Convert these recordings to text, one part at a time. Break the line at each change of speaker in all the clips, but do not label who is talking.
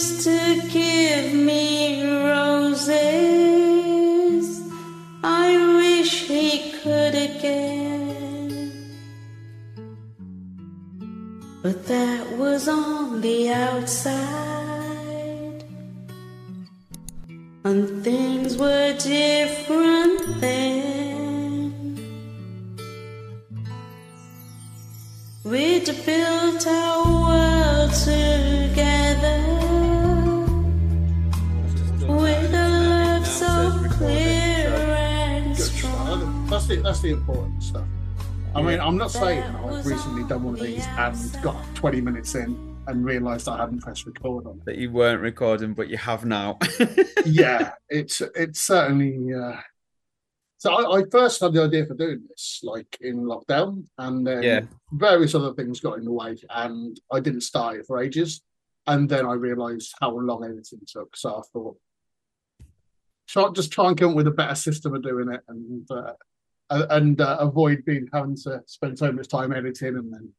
used to give me roses. I wish he could again. But that was on the outside.
That's the important stuff. I mean, I'm not saying I've recently done one of these and got 20 minutes in and realised I hadn't pressed record on it.
That you weren't recording, but you have now.
yeah, it's it's certainly. Uh... So I, I first had the idea for doing this like in lockdown, and then
Yeah.
various other things got in the way, and I didn't start it for ages. And then I realised how long editing took, so I thought, try just try and come up with a better system of doing it, and uh, a- and uh, avoid being having to spend so much time editing and then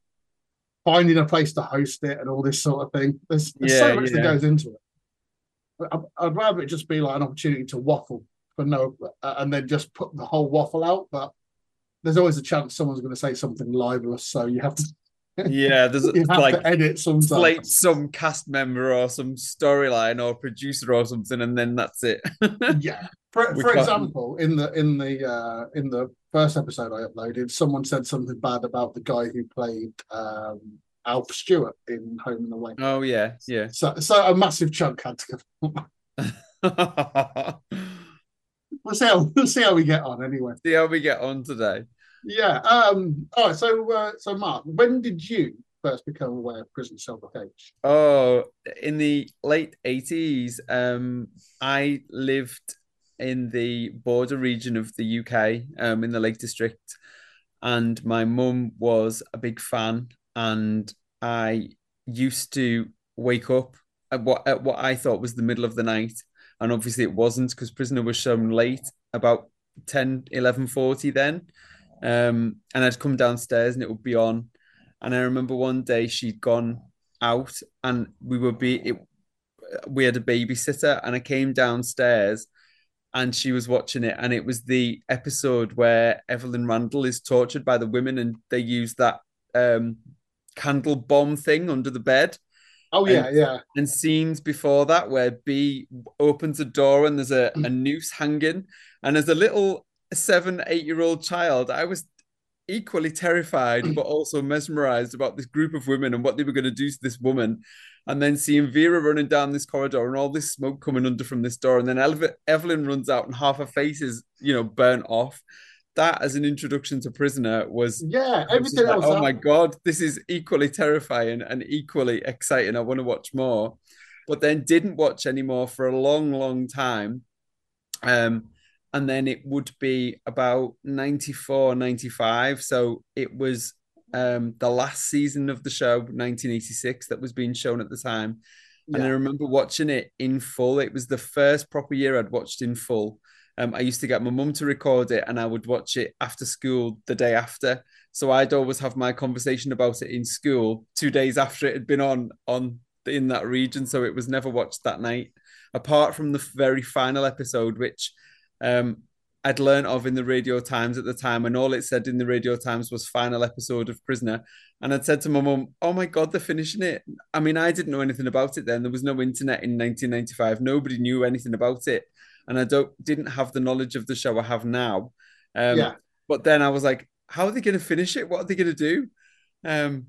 finding a place to host it and all this sort of thing. There's, there's
Yeah,
so much that goes into it. I- I'd rather it just be like an opportunity to waffle for no, uh, and then just put the whole waffle out. But there's always a chance someone's going to say something libelous, so you have to
yeah, there's
you have
like
to edit sometimes.
slate some cast member or some storyline or producer or something, and then that's it.
yeah. For, for example, in the in the uh, in the first episode I uploaded, someone said something bad about the guy who played um, Alf Stewart in Home and Away.
oh yeah, yeah.
So, so a massive chunk had to come. We'll see how we'll see how we get on anyway.
See how we get on today.
Yeah. Um. All right. So, uh, so Mark, when did you first become aware of prison H?
Oh, in the late 80s, um, I lived in the border region of the UK, um, in the Lake District, and my mum was a big fan, and I used to wake up at what at what I thought was the middle of the night, and obviously it wasn't because Prisoner was shown late, about 10, 11.40 then, um, and I'd come downstairs and it would be on, and I remember one day she'd gone out and we were be it, we had a babysitter and I came downstairs and she was watching it and it was the episode where Evelyn Randall is tortured by the women and they use that um candle bomb thing under the bed.
Oh yeah,
And-
yeah.
and scenes before that where Bea opens a door and there's a, a noose hanging. And as a little seven eight year old child I was equally terrified but also mesmerized about this group of women and what they were going to do to this woman and then seeing Vera running down this corridor and all this smoke coming under from this door and then Elv- Evelyn runs out and half her face is you know burnt off that as an introduction to prisoner was
Yeah,
I was
everything
like,
else.
oh my god, this is equally terrifying and equally exciting. I want to watch more, but then didn't watch anymore for a long, long time. Um, and then it would be about 94, 95. So it was um the last season of the show, 1986, that was being shown at the time. And I remember watching it in full. It was the first proper year I'd watched in full. Um, I used to get my mum to record it and I would watch it after school the day after. So I'd always have my conversation about it in school two days after it had been on on in that region. So it was never watched that night, apart from the very final episode, which um, I'd learned of in the Radio Times at the time, and all it said in the Radio Times was final episode of Prisoner. And I'd said to my mum, "Oh my god, they're finishing it." I mean, I didn't know anything about it then. There was no internet in 1995. Nobody knew anything about it, and I don't didn't have the knowledge of the show I have now. Um,
Yeah.
But then I was like, "How are they going to finish it? What are they going to do?" Um,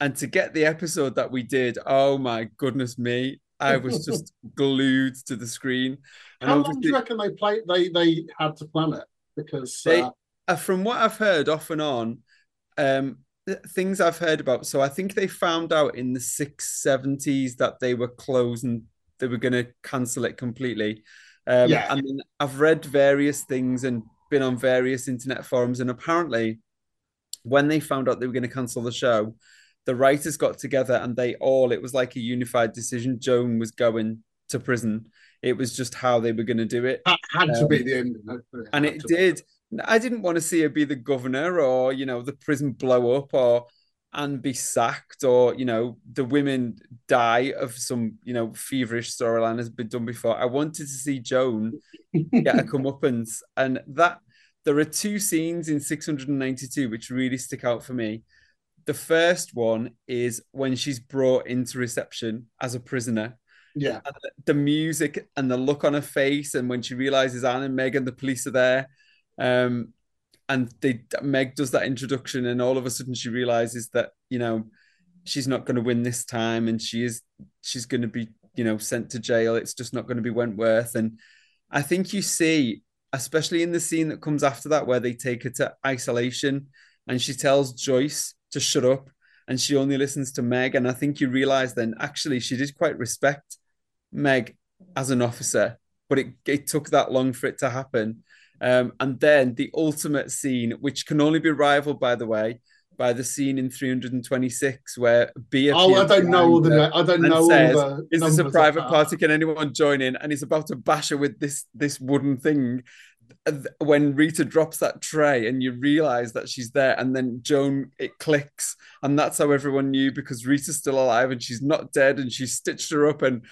and to get the episode that we did, oh my goodness me, I was just glued to the screen. And
How long do you reckon they played? They they had to plan it because
They-
uh,
uh, from what I've heard off and on, um, things I've heard about. So I think they found out in the six seventies that they were closing, they were going to cancel it completely. Um,
Yeah.
And then I've read various things and been on various internet forums, and apparently, when they found out they were going to cancel the show, the writers got together and they all it was like a unified decision. Joan was going to prison. It was just how they were going to do it
had, had to
Um,
be the end.
and it
to.
did. I didn't want to see her be the governor or you know the prison blow up or and be sacked or you know the women die of some you know feverish storyline has been done before. I wanted to see Joan get a comeuppance, and that there are two scenes in 692 which really stick out for me. The first one is when she's brought into reception as a prisoner.
Yeah.
And the- music and the look on her face, and when she realizes Anne and Meg and the police are there, um, and they Meg does that introduction, and all of a sudden she realizes that you know she's not going to win this time, and she is she's going to be you know sent to jail. It's just not going to be Wentworth, and I think you see, especially in the scene that comes after that, where they take her to isolation, and she tells Joyce to shut up, and she only listens to Meg, and I think you realize then actually she did quite respect Meg as an officer, but it, it took that long for it to happen. Um, and then the ultimate scene, which can only be rivaled, by the way, by the scene in 326 where Bea
Oh, I don't know all the. I don't know all the.
Is this a private party? Can anyone join in? And he's about to bash her with this this wooden thing. When Rita drops that tray and you realize that she's there, and then Joan it clicks, and that's how everyone knew because Rita's still alive and she's not dead, and she stitched her up, and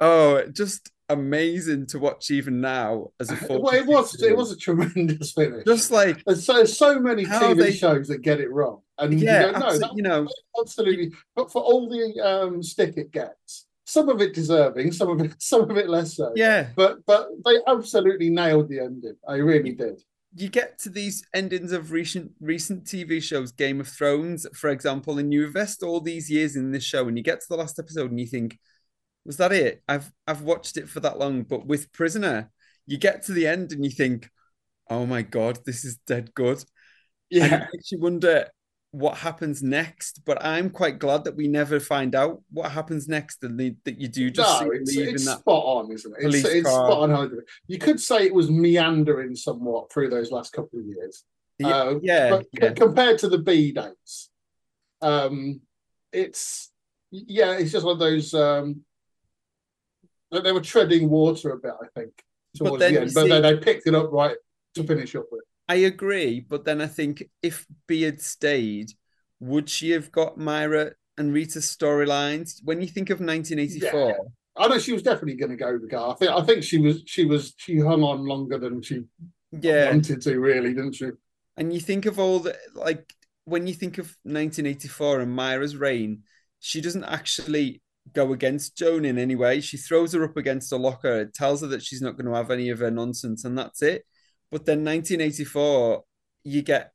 oh, just amazing to watch even now as a
Well, it was. It was a tremendous finish.
just like
There's so so many TV
they-
shows that get it wrong, and
yeah,
you go, no,
abso-
that
you know,
absolutely. But for all the um, stick it gets, some of it deserving, some of it, some of it less so.
yeah.
But but they absolutely nailed the ending. I really did.
you get to these endings of recent recent TV shows, Game of Thrones, for example, and you invest all these years in this show, and you get to the last episode, and you think, "Was that it? I've I've watched it for that long." But with Prisoner, you get to the end, and you think, "Oh my god, this is dead good." And it
Yeah.
makes you wonder what happens next. But I'm quite glad that we never find out what happens next, and that you do just
no, it's,
leave in
it's
that.
spot on, isn't it? It's, it's spot on. how they do it. You could say it was meandering somewhat through those last couple of years.
Yeah,
Uh,
yeah,
but
yeah.
compared to the Bea dates, um, it's yeah, it's just one of those. Um, they were treading water a bit, I think,
But
towards
then
the end. But then they picked it up right to finish up with.
I agree, but then I think if Bea had stayed, would she have got Myra and Rita's storylines? When you think of 1984,
I know she was definitely going to go the car. I think I think she was she was she hung on longer than she
yeah,
wanted to, really, didn't she?
and you think of all the like when you think of 1984 and Myra's reign, she doesn't actually go against Joan in any way. She throws her up against a locker, tells her that she's not going to have any of her nonsense, and that's it. But then 1984, you get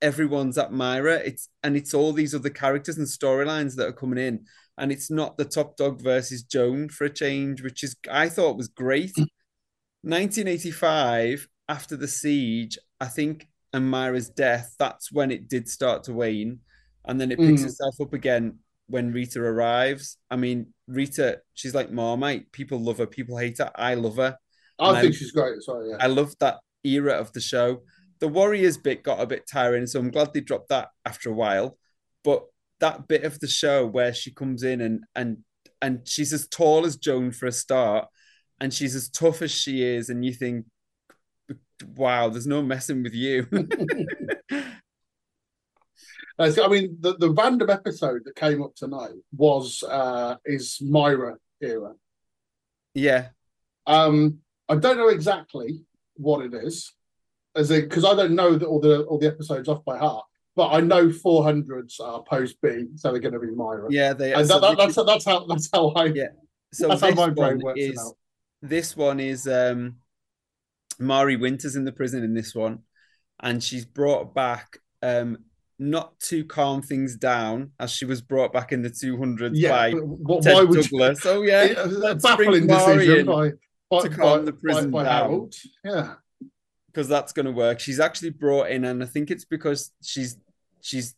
everyone's at Myra. It's and it's all these other characters and storylines that are coming in, and it's not the top dog versus Joan for a change, which is I thought was great. 1985, after the siege, I think, and Myra's death, that's when it did start to wane, and then it picks
Mm.
itself up again when Rita arrives. I mean, Rita, she's like Marmite. People love her, people hate her. I love her.
I
And I-
think she's great as well. Yeah,
I love that era of the show. The Warriors bit got a bit tiring, so I'm glad they dropped that after a while. But that bit of the show where she comes in and and and she's as tall as Joan for a start, and she's as tough as she is, and you think, wow, there's no messing with you.
I mean, the, the random episode that came up tonight was uh is Myra era.
yeah,
Um, I don't know exactly what it is, as because I don't know the, all the all the episodes off by heart. But I know 400s are post Bea, so they're going to be Myra.
yeah, they. so
that, that, that's that's how that's how I
Yeah. so
that's how
this
my brain
one
works
is
out.
this one is um Marie Winters in the prison in this one, and she's brought back um not to calm things down as she was brought back in the 200s
Yeah,
by
what,
Ted
why would you?
Douglas. Oh yeah,
baffling decision by by,
to
by,
calm the prison
by
down.
Yeah,
because that's going to work. She's actually brought in, and I think it's because she's she's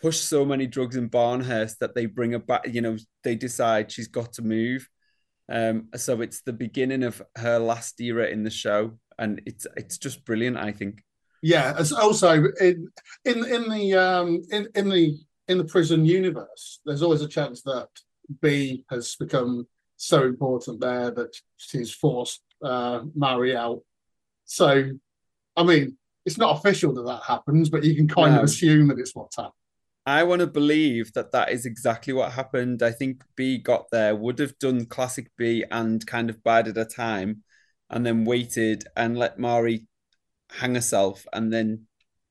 pushed so many drugs in Barnhurst that they bring her back. You know, they decide she's got to move. Um, so it's the beginning of her last era in the show, and it's it's just brilliant. I think.
yeah. As also in in in the um in in the in the prison universe, there's always a chance that Bea has become so important there that she's forced uh, Marie out. So, I mean, it's not official that that happens, but you can kind
No.
of assume that it's what's happened.
I want to believe that that is exactly what happened. I think Bea got there, would have done classic Bea and kind of bided her time, and then waited and let Marie hang herself and then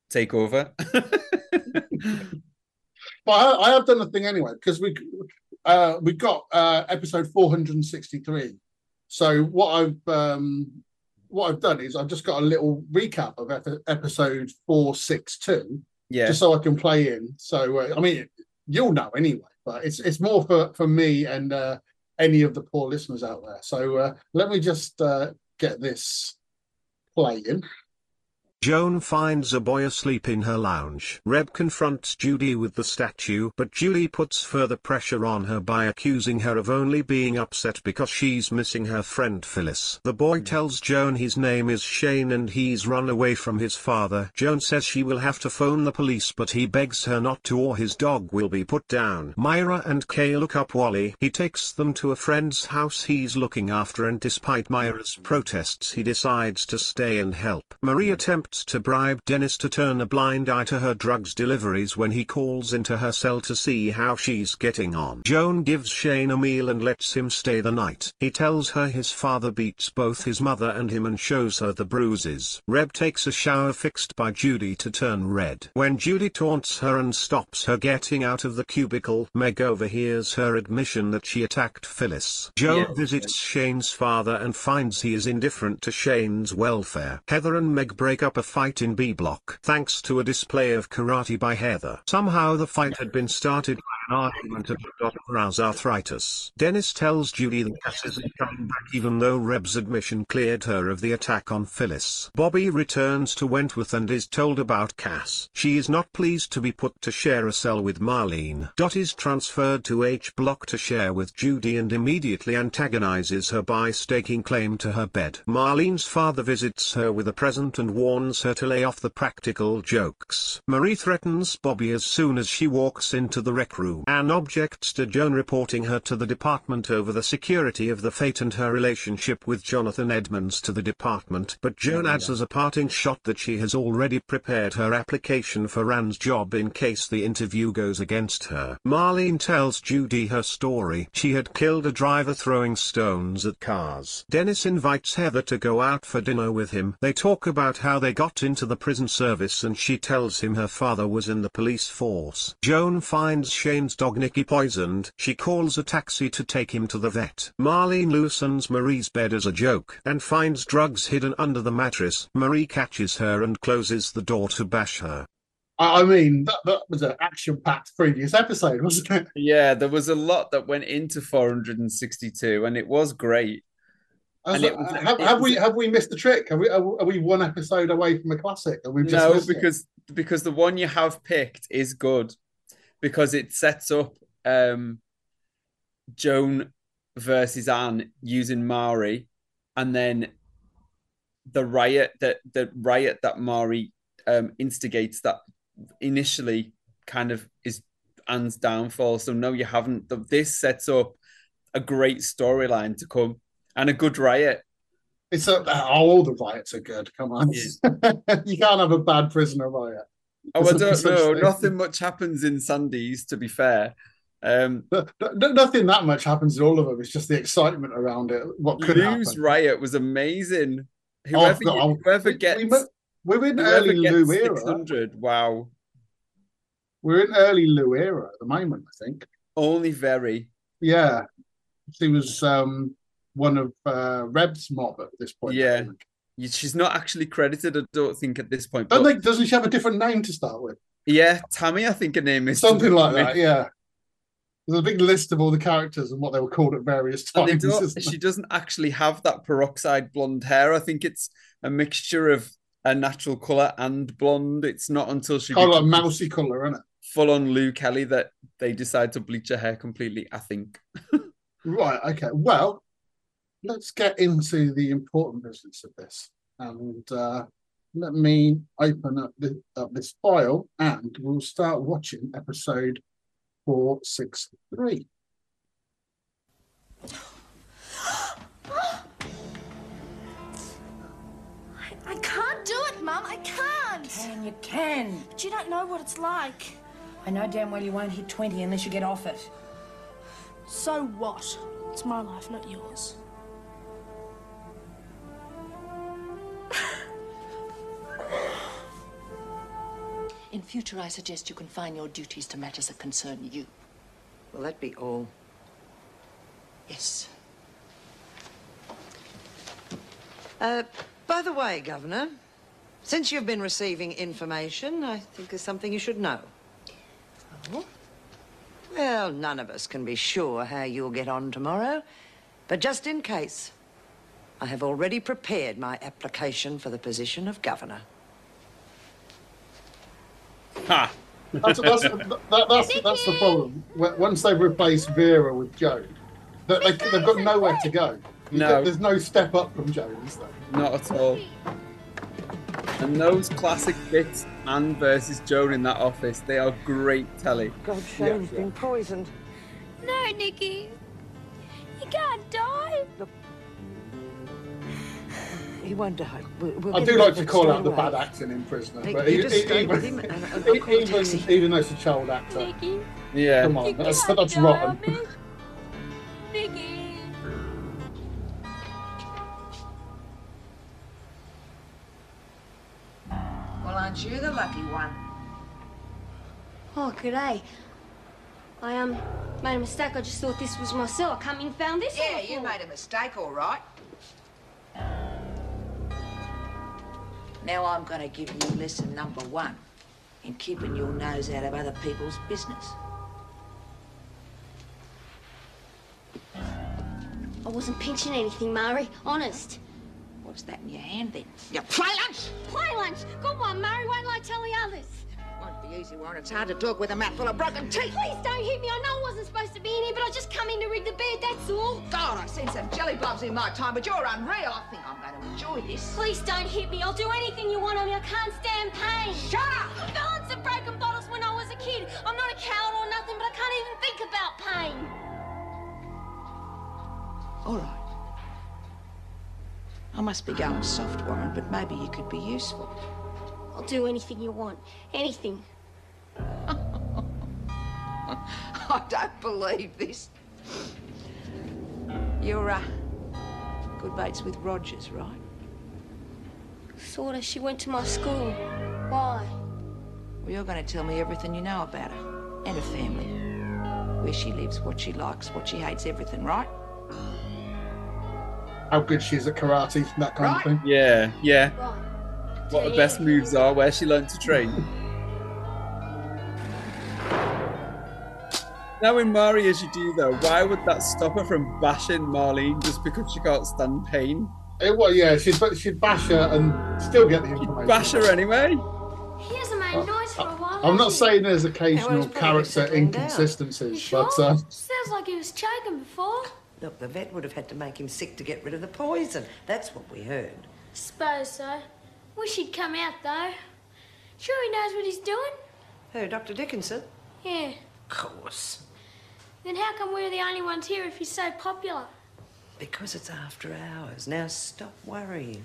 take over.
But I, I have done the thing anyway because we uh, we've got uh, episode four hundred and sixty three. So what I've um, what I've done is I've just got a little recap of ep- episode four six two,
yeah.
just so I can play in. So uh, I mean, you'll know anyway, but it's it's more for for me and uh, any of the poor listeners out there. So uh, let me just uh, get this playing.
Joan finds a boy asleep in her lounge. Reb confronts Judy with the statue, but Judy puts further pressure on her by accusing her of only being upset because she's missing her friend Phyllis. The boy hmm. tells Joan his name is Shane and he's run away from his father. Joan says she will have to phone the police but he begs her not to or his dog will be put down. Myra and Kay look up Wally. He takes them to a friend's house he's looking after and despite Myra's protests he decides to stay and help. Maria Marie hmm. Attempts to bribe Dennis to turn a blind eye to her drugs deliveries when he calls into her cell to see how she's getting on. Joan gives Shane a meal and lets him stay the night. He tells her his father beats both his mother and him and shows her the bruises. Reb takes a shower fixed by Judy to turn red. When Judy taunts her and stops her getting out of the cubicle, Meg overhears her admission that she attacked Phyllis. Joan
Yes.
visits Shane's father and finds he is indifferent to Shane's welfare. Heather and Meg break up a fight in B block thanks to a display of karate by Heather. Somehow the fight had been started an argument about. Rouse arthritis. Dennis tells Judy that Cass isn't coming back even though Reb's admission cleared her of the attack on Phyllis. Bobby returns to Wentworth and is told about Cass. She is not pleased to be put to share a cell with Marlene. Dot is transferred to H block to share with Judy and immediately antagonizes her by staking claim to her bed. Marlene's father visits her with a present and warns her to lay off the practical jokes. Marie threatens Bobby as soon as she walks into the rec room. Anne objects to Joan reporting her to the department over the security of the fate and her relationship with Jonathan Edmonds to the department, but Joan adds as a parting shot that she has already prepared her application for Rand's job in case the interview goes against her. Marlene tells Judy her story. She had killed a driver throwing stones at cars. Dennis invites Heather to go out for dinner with him. They talk about how they got into the prison service and she tells him her father was in the police force. Joan finds Shane's dog Nicky poisoned. She calls a taxi to take him to the vet. Marlene loosens Marie's bed as a joke and finds drugs hidden under the mattress. Marie catches her and closes the door to bash her.
I, I mean, that, that was an action-packed previous episode, wasn't it?
Yeah, there was a lot that went into 462, and it was great.
Was
And
like,
it was-
have,
it
have
was-
we have we missed the trick? Are we are, are we one episode away from a classic? And we've just
no,
missed it?
because because the one you have picked is good because it sets up um Joan versus Anne using Marie, and then the riot that the riot that Marie um, instigates that initially kind of is Anne's downfall. So no, you haven't. This sets up a great storyline to come and a good riot.
It's a, all the riots are good. Come on, you can't have a bad prisoner riot.
Oh, I don't know. Nothing much happens in Sundays, to be fair. Um,
No- no- Nothing that much happens in all of them. It's just the excitement around it. What could
Lou's
happen?
riot was amazing.
Oh,
Whoever, whoever
We-
gets,
we mu- we're in early Lou era.
600, wow.
We're in early Lou era at the moment. I think.
Only very.
Yeah, she was um, one of uh, Reb's mob at this point.
Yeah. She's not actually credited, I don't think, at this point. But
think doesn't she have a different name to start with?
yeah, Tammy, I think her name is
Something like that. Yeah. There's a big list of all the characters and what they were called at various times.
don't,
isn't there?
she doesn't actually have that peroxide blonde hair. I think it's a mixture of a natural color and blonde. It's not until she
Kind of like mousy colour, isn't it?
full on Lou Kelly that they decide to bleach her hair completely. I think.
Right. Okay. Well, let's get into the important business of this, and uh, let me open up, the, up this file, and we'll start watching episode four six three.
I can't do it, Mum. I can't.
And you can.
But you don't know what it's like. I know damn well you won't hit 20 unless you get off it.
So what? It's my life, not yours.
In future, I suggest you confine your duties to matters that concern you.
Will that be all?
Yes.
Uh, by the way, Governor, since you've been receiving information, I think there's something you should know.
Oh?
Well, none of us can be sure how you'll get on tomorrow, but just in case, I have already prepared my application for the position of Governor.
Ha!
That's, that's, that, that's, that's the problem. Once they've replaced Vera with Joan, they, they, they've got nowhere to go. You
No.
get- There's no step up from Joan, is there?
Not at all. And those classic bits Anne versus Joan in that office, they are great telly.
God,
Shane's
been poisoned.
No, Nikki. You can't die.
He won't die. We'll, we'll
I do like to call
straight
out the bad acting in Prisoner,
Hey,
but
you
he-
just
he- even,
him and I'll- I'll call a
even, even though it's a child actor,
Nikki.
Yeah.
come on,
You
that's,
can't
that's rotten.
on me. Nikki.
Well, aren't you the lucky one?
Oh, g'day. I um made a mistake. I just thought this was my cell. I come in, found this.
Yeah, you made a mistake, all right. Now I'm going to give you lesson number one in keeping your nose out of other people's business.
I wasn't pinching anything, Murray. Honest.
What's that in your hand then? Your play lunch!
Play lunch. Good one, Murray. Wait till I tell the others.
Won't be easy, Warren. It's hard to talk with a mouthful of broken teeth.
Please don't hit me. I know I wasn't supposed to be in here, but I just come in to rig the bed. That's all.
God, I've seen some jelly blobs in my time, but you're unreal. I think I'm going to enjoy this.
Please don't hit me. I'll do anything you want of me. I can't stand pain.
Shut up!
I fell on some broken bottles when I was a kid. I'm not a coward or nothing, but I can't even think about pain.
All right. I must be going soft, Warren, but maybe you could be useful.
I'll do anything you want. Anything.
I don't believe this. You're, uh, good mates with Rogers, right?
Sorta. She went to my school. Why?
Well, you're going to tell me everything you know about her and her family. Where she lives, what she likes, what she hates, everything, right?
How good she is at karate, and that kind
Right.
of thing.
Yeah, yeah.
Right.
What the best moves are, where she learned to train. Now in Marie as you do, though, why would that stop her from bashing Marlene just because she can't stand pain?
It, well, yeah, she'd, she'd bash her and still get the information.
Bash her anyway?
He hasn't made noise for a while.
I'm not
he?
saying there's occasional
well, he's probably
character
settling down.
You
inconsistencies,
sure?
but uh,
Sounds like he was choking before.
Look, the vet would have had to make him sick to get rid of the poison. That's what we heard.
Suppose so. Wish he'd come out though. Sure he knows what he's doing?
Who, Dr. Dickinson?
Yeah.
Of course.
Then how come we're the only ones here if he's so popular?
Because it's after hours. Now stop worrying.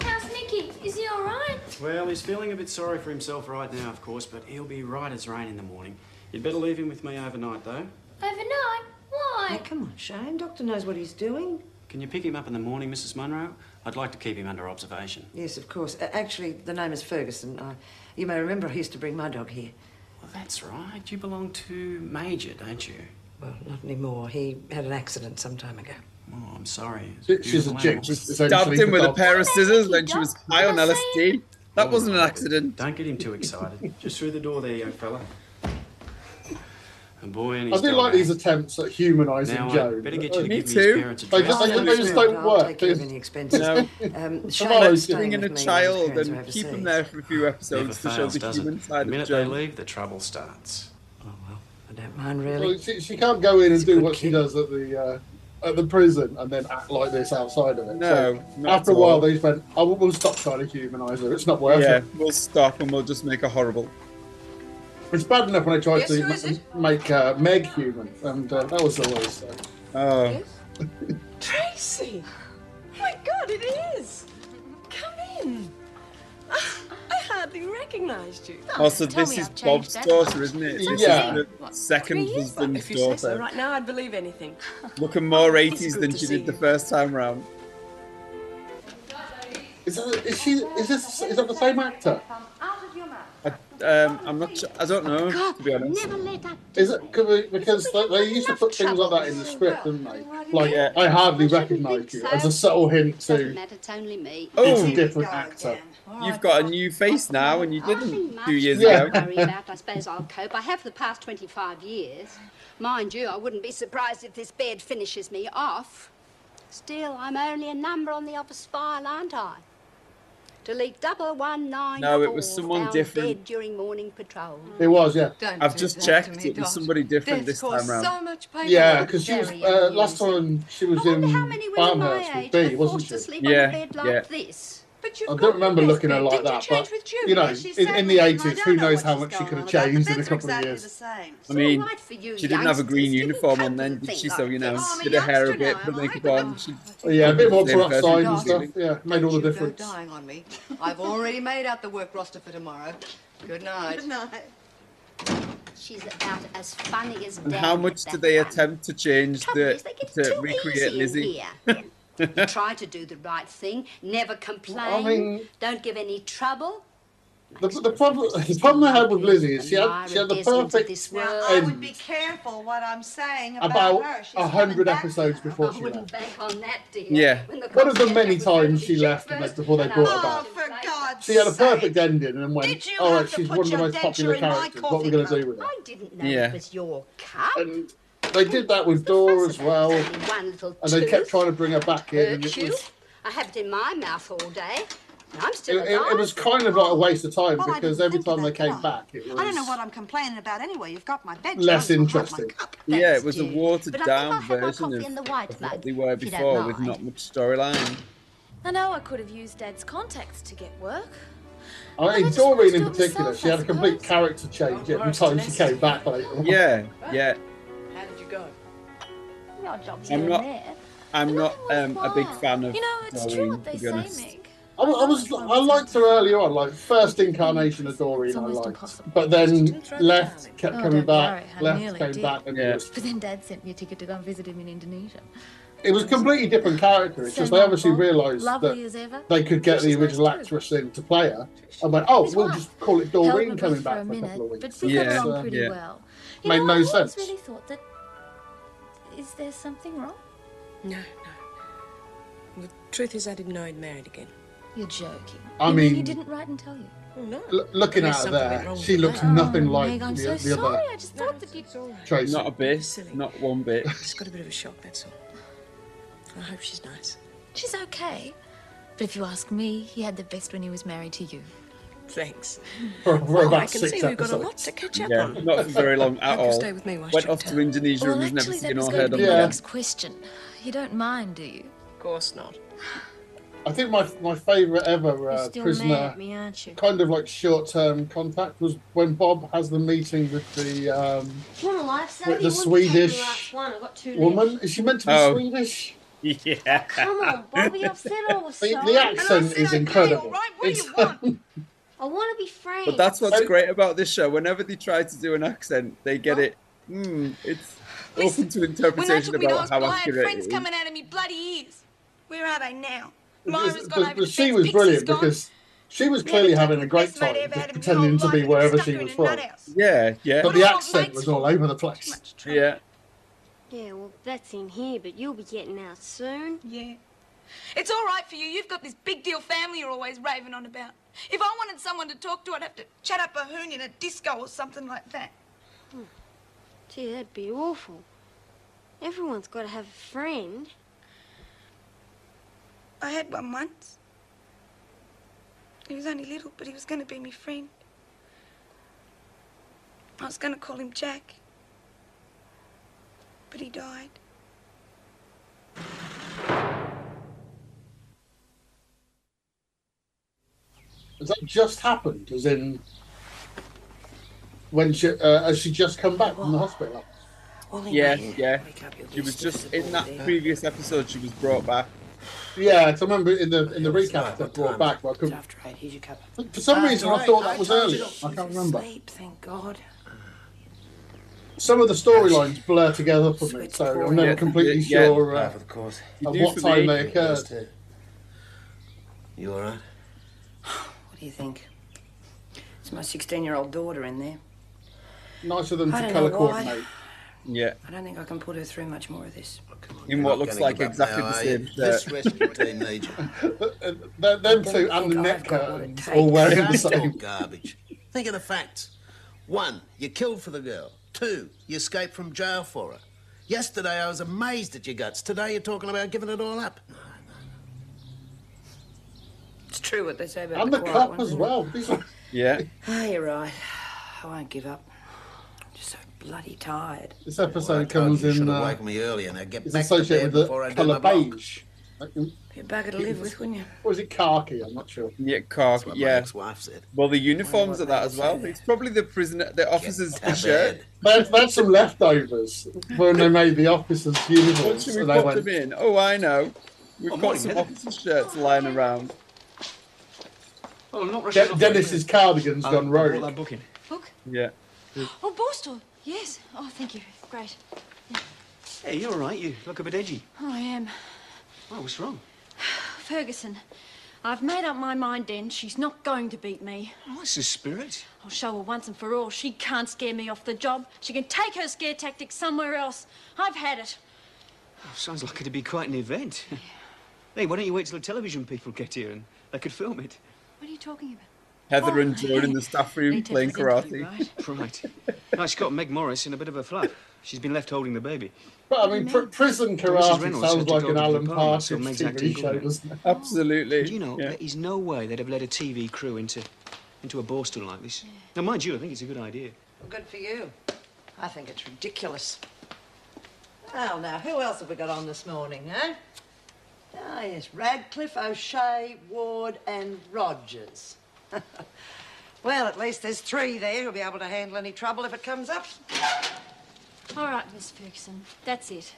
How's Nicky? Is he alright?
Well, he's feeling a bit sorry for himself right now, of course, but he'll be right as rain in the morning. You'd better leave him with me overnight, though.
Overnight? Why?
Now, come on, Shane. Doctor knows what he's doing.
Can you pick him up in the morning, Mrs. Munro? I'd like to keep him under observation.
Yes, of course. Uh, actually, the name is Ferguson. Uh, you may remember I used to bring my dog here.
Well, that's right. You belong to Major, don't you?
Well, not anymore. He had an accident some time ago.
Oh, I'm sorry. It's
she's a
beautiful
chick.
Stabbed him with a pair of scissors when she was high on LSD. That wasn't an accident.
Don't get him too excited. Just through the door there, young fella. A boy and
I do
dog,
like these attempts at humanising
Now,
Joe.
Better get you to
Me
give me
too.
his
They
address.
just- they
I'll
just don't
I'll
work.
take care of
They-
expenses.
No.
Um,
Let's
Shane
on,
bring in a
with me while his
child
parents are
and keep him there for a few
Never
episodes to show the
does
human
it?
side
The
of
minute they leave, the trouble starts.
Oh, well, I don't mind really.
Well, she, she can't go in and
He's
do
good
what she does at the uh, at the prison and then act like this outside of it.
No,
So after a while, they just went, "Oh, we'll- we'll stop trying to humanise her. It's not worth
Yeah,
it."
we'll stop and we'll just make her horrible.
It's bad enough when I tried
Yes,
to ma- make uh, Meg human, and uh, that was the worst. So.
Oh,
Tracy! Oh my god, it is! Come in! Ah, I hardly recognize recognised you.
Also,
tell
this is
I've
Bob's daughter, isn't it? This
Yeah.
is the second husband's
If you say so,
daughter.
right now I'd believe anything.
Looking more 80s than she
see
did the first time round.
Is, that, is she? Is this? Is that the same actor?
I, um, I'm not sure. I don't know, to be honest.
Is it could we- because they, they used to put things like that in the script, didn't they? Like
Yeah.
I hardly recognise you as a subtle hint
Doesn't
to
matter, it's only me.
Oh,
a different actor.
you've got a new face now, and you didn't two years
Yeah.
ago.
worry about. I suppose I'll cope. I have for the past 25 years. Mind you, I wouldn't be surprised if this bed finishes me off. Still, I'm only a number on the office file, aren't I? Delete double one nine.
No, it was someone different.
Dead during morning patrol.
It was, yeah,
I've just checked. It was somebody different this time round.
so much pain.
yeah. Because she was
Very
uh, last
amusing.
time she was
I wonder
in
how many women my
Farmhouse
age
with Bea,
are
wasn't
forced
she?
to sleep
Yeah,
on a bed like
yeah.
this.
But you've
I don't remember looking at her like that,
Did you change
but you know, in, in the eighties, who knows how much she could have
about. The
changed in a
beds are
couple of years.
I mean,
all right for you
she didn't have a green uniform on then, did she?
like
So, you know,
this.
Did her hair a bit, put makeup on. She,
Yeah, a bit more
Same
peroxide
person,
and stuff. Yeah, made all the
Don't
difference.
dying on me. I've already made out the work roster for tomorrow. Good night.
Good night.
She's about as funny as
and
Dan
how much do they
one.
attempt to change
Trouble
the
is they get
to recreate
easy in
Lizzie?
here. You Try to do the right thing. Never complain.
mean-
don't give any trouble.
The, the problem, the problem I had with Lizzie is she had she had the perfect
this
Now,
world.
I would be careful what I'm saying about,
about
her. She's
a hundred
coming back
episodes
now.
before
I
she
wouldn't
left.
bank on that, dear.
Yeah.
When the
One of the many times she left and
first,
that's before they brought
I
her
Oh,
back.
was
for God's
She had a
sake.
perfect ending and went,
Did you
all
have
right, she's one of the most popular
denture in my
characters. What are we
coffee
going to do with her?
I didn't know
Yeah.
it was your cup.
And they did that with Dora as well,
Only
and they kept trying to bring her back in, and
Hurt
it was
I have it in my mouth all day. I'm still
it, it was kind of like a waste of time
Well,
because every time they came
did
back, it was
I don't know what I'm complaining about anyway. You've got my bed.
less
John. You'll have my
interesting.
cup.
Yeah, it was a
dear.
watered
But I think
down
I'll have my
version
coffee
of,
in the white
of what they were
if you don't
before, with not much storyline.
I know I could have used Dad's contacts to get work.
I
I
mean, Doreen in particular, she had a complete character change oh, every time she came back later.
Yeah, yeah.
How did you go?
Your job's
I'm not-
there.
I'm not um, a big fan of
You know, it's true
Doreen,
what they
to be
say,
honest.
Mick.
I, I was I liked her earlier on, like first incarnation of Doreen, I liked,
impossible.
but then
Didn't throw the
left,
towel
kept
Oh,
coming back,
worry,
left, came
did.
back, and
Yeah.
was
But then Dad sent me a ticket to go and visit him in Indonesia.
it was a completely different character. It's
Same
just they obviously realised that they could get the
She's nice
original actress in to play her, and went, oh,
His
we'll
wife
just call it
Held
Doreen coming back
for a
for a couple
minute,
of weeks.
but we got
Yeah.
along pretty
Yeah.
well. You
Made
know,
no
I
sense.
really thought that. Is there something wrong?
No, no. The truth is, I didn't know he'd married again.
You're joking.
I
you mean he didn't write and tell you?
Oh, no.
L- looking
Unless
at her there, she looks
plan.
nothing
oh,
like
Meg, I'm
the,
so
the
sorry.
other
I just thought that you.
Tracy.
Not a bit,
Silly.
not one bit.
She's got a bit of a shock, that's all. I hope she's nice.
She's okay. But if you ask me, he had the best when he was married to you.
Thanks.
for, for
Oh, I can
six
see we've got a lot to catch up
Yeah,
on.
not for very long at
Hope you'll
all.
stay with me whilst
Went off to. Indonesia
Well,
and was never seen
was
or
going
heard of
be
again.
next question. You don't mind, do you?
Of course not.
I think my my favourite ever uh,
You're still
prisoner
mad at me, aren't you?
kind of like short term contact was when Bob has the meeting with the um,
you want a life
With the
You wouldn't be taking
Swedish
the one. I've got two
woman. Is she meant to be
Oh.
Swedish?
Yeah.
Come on, Bobby. I've said I was
The, the accent is incredible.
all right, what do
It's,
you want?
I want to be friends.
But that's what's great about this show. Whenever they try to do an accent, they get it. Mm, it's open to
When I
interpretation
took me to
about how
hospital, I had
accurate it
friends
is.
coming out of me bloody ears. Where are they now?
But-
Myra's
but-
gone over
but
to
she
Ben's,
was
Pixie's
brilliant
gone.
because she was clearly having a great time,
ever
just
had in my
pretending to be wherever she was from.
Yeah, yeah,
But
What
the
do I want
accent was all over the place.
yeah.
Yeah, well, that's in here, but you'll be getting out soon.
Yeah. It's all right for you. You've got this big deal family you're always raving on about. If I wanted someone to talk to, I'd have to chat up a hoon in a disco or something like that. Hmm.
Gee, that'd be awful. Everyone's got to have a friend.
I had one once. He was only little, but he was going to be my friend. I was going to call him Jack. But he died.
Has that just happened? As in, when she, uh, has she just come back from the hospital?
All in
Yes, yeah.
Wake up, you'll
She was just in that
there.
previous episode. She was brought back.
Yeah, I remember in the in the recap that brought back, but I couldn't.
After eight, here's your cup.
For some
Ah,
reason,
it's
I thought that was
I told
earlier. I can't remember.
Sleep, thank God.
Some of the storylines blur together for me, so I'm never
Yeah,
completely
yeah,
sure uh,
of course.
of what time they occurred.
You alright?
What do you think? It's my 16 year old daughter in there.
Nicer than
I
to
don't
colour
know why.
coordinate.
Yeah.
I don't think I can put her through much more of this.
In what looks like exactly the same
This
shirt.
rescue team needs you.
Them, them two and the net curtains all wearing the
That's all
same.
garbage. Think of the facts. One, you killed for the girl. Two, you escaped from jail for her. Yesterday I was amazed at your guts. Today you're talking about giving it all up.
It's true what they say about
And
the,
the
quiet
cup
ones,
as well. Are-
Yeah.
Oh, you're right. I won't give up. I'm just so bloody tired.
This episode
Well,
comes
you, you
in.
should have
Uh,
woken me earlier. Now get
it's
back to
associated
bed
with
before I do my
colour
block.
beige. Like,
Be a bugger to live with, wouldn't you?
Or is it khaki? I'm not sure.
Yeah, Cork,
what my
yeah.
ex-wife said.
Well, the uniforms are that as well. It's probably the prisoner, the officer's
to
shirt.
bed.
They had, they had some leftovers when they made the officers'
What
uniforms.
should we
and they
put
went,
them in? Oh, I know. We've
Oh,
got some
Heather.
officer's shirts lying around.
Well, I'm not rushing
De- Dennis's cardigan's
I-
gone
I brought
rogue.
that book in.
Book?
Yeah.
Oh, Borstal. Yes. Oh, thank you. Great.
Hey, you're all right. You look a bit edgy.
Oh, I am.
Oh, what's wrong?
Ferguson. I've made up my mind, Den. She's not going to beat me.
Oh, that's the spirit.
I'll show her once and for all. She can't scare me off the job. She can take her scare tactics somewhere else. I've had it.
Oh, sounds like it'd be quite an event. hey, why don't you wait till the television people get here and they could film it?
What are you talking about?
Heather
Oh.
and Joan in the staff room playing
have interview,
karate.
right?
Right. no, she's got Meg Morris in a bit of a fluff. She's been left holding the baby.
But I mean, pr- prison karate sounds like an
to the
Alan
department, so
Partridge TV
good
show, doesn't it?
Absolutely.
Do you know,
Yeah.
there is no way they'd have led a TV crew into into a Borstal like this. Now, mind you, I think it's a good idea.
Well, good for you. I think it's ridiculous. Well, now, who else have we got on this morning, eh? Ah, yes, Radcliffe, O'Shea, Ward, and Rogers. well, at least there's three there who'll be able to handle any trouble if it comes up.
All right, Miss Ferguson. That's it.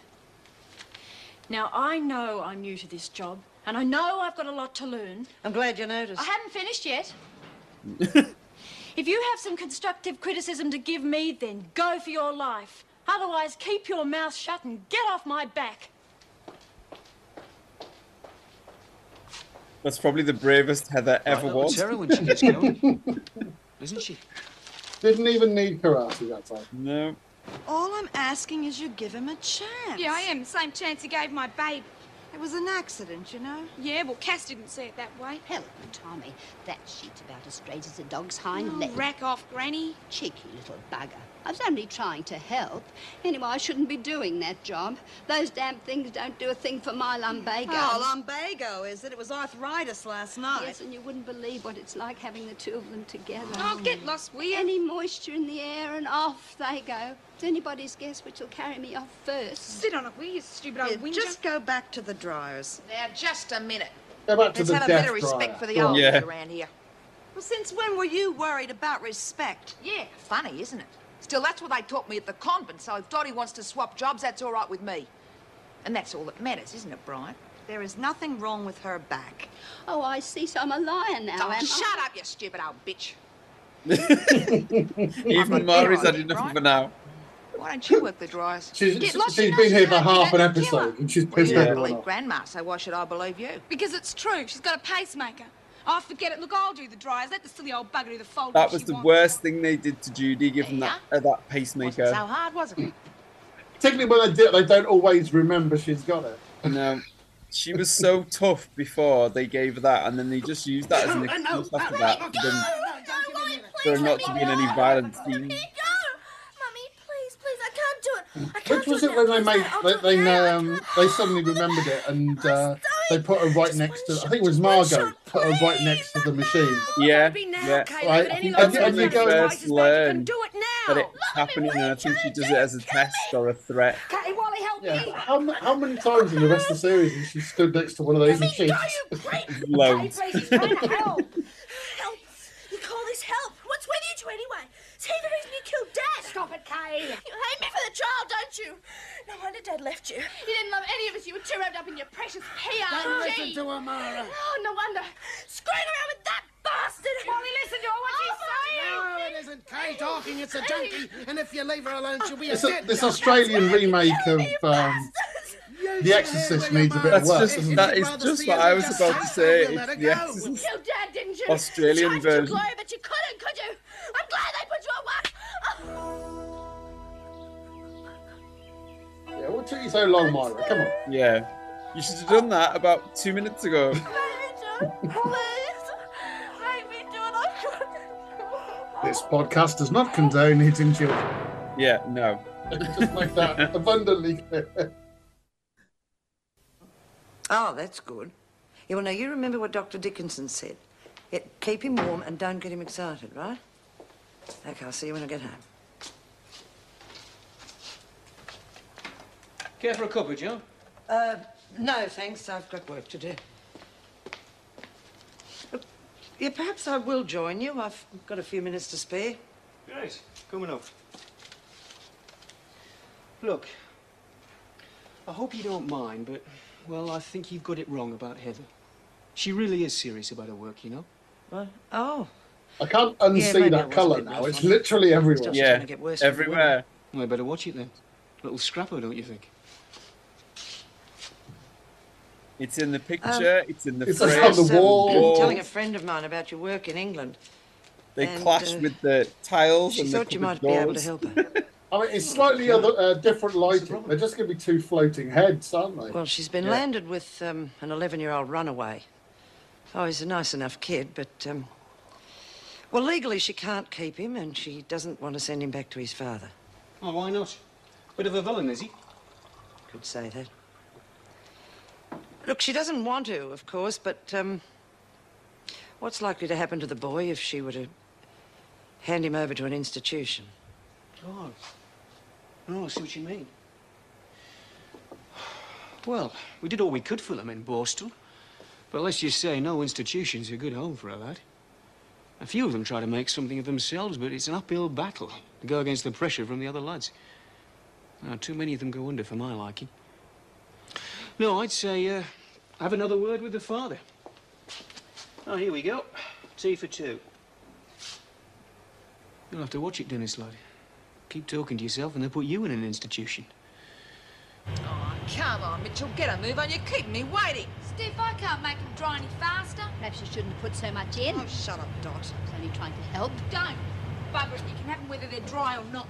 Now, I know I'm new to this job, and I know I've got a lot to learn.
I'm glad you noticed.
I haven't finished yet. if you have some constructive criticism to give me, then go for your life. Otherwise, keep your mouth shut and get off my back.
That's probably the bravest Heather ever
Right,
was.
that's her when she gets going, isn't she?
Didn't even need karate that time.
No.
All I'm asking is you give him a chance.
Yeah, I am. The same chance he gave my babe.
It was an accident, you know.
Yeah, well, Cass didn't see it that way.
Helen, Tommy, that sheet's about as straight as a dog's hind
Oh,
leg.
rack off, Granny.
Cheeky little bugger. I was only trying to help. Anyway, I shouldn't be doing that job. Those damn things don't do a thing for my lumbago.
Oh, lumbago, is it? It was arthritis last night.
Yes, and you wouldn't believe what it's like having the two of them together.
Oh, get lost, will you?
Any moisture in the air and off they go. It's anybody's guess which will carry me off first.
Sit on it, will you, stupid old
Yeah,
whinger?
just go back to the dryers.
Now, just a minute.
Go back to
Let's
the
have a
death
bit of respect
dryer.
for the old
Yeah.
around here.
Well, since when were you worried about respect?
Yeah, funny, isn't it? Still, that's what they taught me at the convent, so if Dottie wants to swap jobs, that's all right with me. And that's all that matters, isn't it, Brian?
There is nothing wrong with her back.
Oh, I see, so I'm a liar now,
Oh,
am I?
shut up, you stupid old bitch.
Even Marie's had enough for now.
Why don't you work the dryers?
She's,
Get lost
she's
in
been here for half an
you're a killer.
episode and she's
Well,
pissed
you don't
everyone
believe. Grandma, so why should I believe you?
Because it's true. She's got a pacemaker. Oh, forget it. Look, I'll do the dryers. Let the silly old bugger do the folding.
That was
she
the
wants.
worst thing they did to Judy, giving that uh, that
Wasn't
pacemaker.
so hard, was it?
Particularly when they, do, they don't always remember she's got it.
No, she was so tough before they gave her that, and then they just used that as an excuse after that for, them, for not to be in any violent scenes.
Mummy, please, please, I can't do it. I
Which
can't
was
do
it when they made
I'll
they they,
now.
um, they suddenly remembered it and uh, they put her right next to I think it was Margot put her right next to the machine.
Yeah, yeah.
Right. And- and you
you
go-
First
as bad, you
learn
can it
that it's happening, and I think she does it as a test or a threat.
Catty Wally, help
Yeah.
me.
How, how many times in the rest of the series has she stood next to one of those machines?
Loads.
Please, he's trying to help.
Help! You call this help? What's with you two anyway? It's he the reason you killed Dad.
Stop it, Kay.
You hate me for the
trial, don't you? No wonder Dad left you. He didn't love any of us. You were too wrapped up in your precious PRG.
Don't listen to her, Myra.
Oh, no wonder. Screwing around with that bastard. Molly, listen to her. What's she saying?
No, it isn't Kay talking, it's a junkie. And if you leave her alone, she'll be a
This,
dead
this
junkie.
Australian remake of um, The Exorcist needs a bit of work.
just
doesn't
that is just what I was about to say. It's the
You killed Dad, didn't you?
Australian version.
glory, but you couldn't, could you? I'm glad they
Yeah, what took you so long, Myra? Come on.
Yeah. You should have done that about two minutes ago.
This podcast does not condone hitting children.
Yeah, no.
Just make that abundantly clear.
Oh, that's good. Yeah, well, now you remember what Dr. Dickinson said. Yeah, keep him warm and don't get him excited, right? Okay, I'll see you when I get home.
Care for a cuppa, Joe?
Uh, no, thanks. I've got work to do. Look, Yeah, perhaps I will join you. I've got a few minutes to spare.
Great. Coming up. Look, I hope you don't mind, but, well, I think you've got it wrong about Heather. She really is serious about her work, you know?
What? Oh.
I can't
Yeah,
unsee
maybe I
that colour now. It's literally everywhere.
It's
Yeah,
gonna get worse
everywhere.
Well, I better watch it then. Little scrapper, don't you think?
It's in the picture.
Um,
it's in the frame.
it's
frame.
on the
wall.
wall.
telling a friend of mine about your work in England.
They
and,
clash
uh,
with the tiles
She
and the
thought you
cupboard
might be able to help her.
I mean, it's slightly other, uh, different lighting. They're just going to be two floating heads, aren't they?
Well, she's been
Yeah.
landed with um, an 11 year old runaway. Oh, he's a nice enough kid, but. Um, well, legally, she can't keep him, and she doesn't want to send him back to his father.
Oh, why not? Bit of a villain, is he?
Could say that. Look, she doesn't want to, of course, but um, what's likely to happen to the boy if she were to hand him over to an institution?
Oh. Oh, I see what you mean. Well, we did all we could for them in Borstal. But let's just say no institution's a good home for a lad. A few of them try to make something of themselves, but it's an uphill battle to go against the pressure from the other lads. Now, too many of them go under for my liking. No, I'd say, uh, have another word with the father. Oh, here we go. Tea for two. You'll have to watch it, Dennis, lad. Keep talking to yourself and they'll put you in an institution.
Oh, come on, Mitchell, get a move on. You're keeping me waiting.
Steve, I can't make him dry any faster. Perhaps you shouldn't have put so much in.
Oh, shut up, Dot.
I was only trying to help.
Don't. Bugger it. You can have them whether they're dry or not.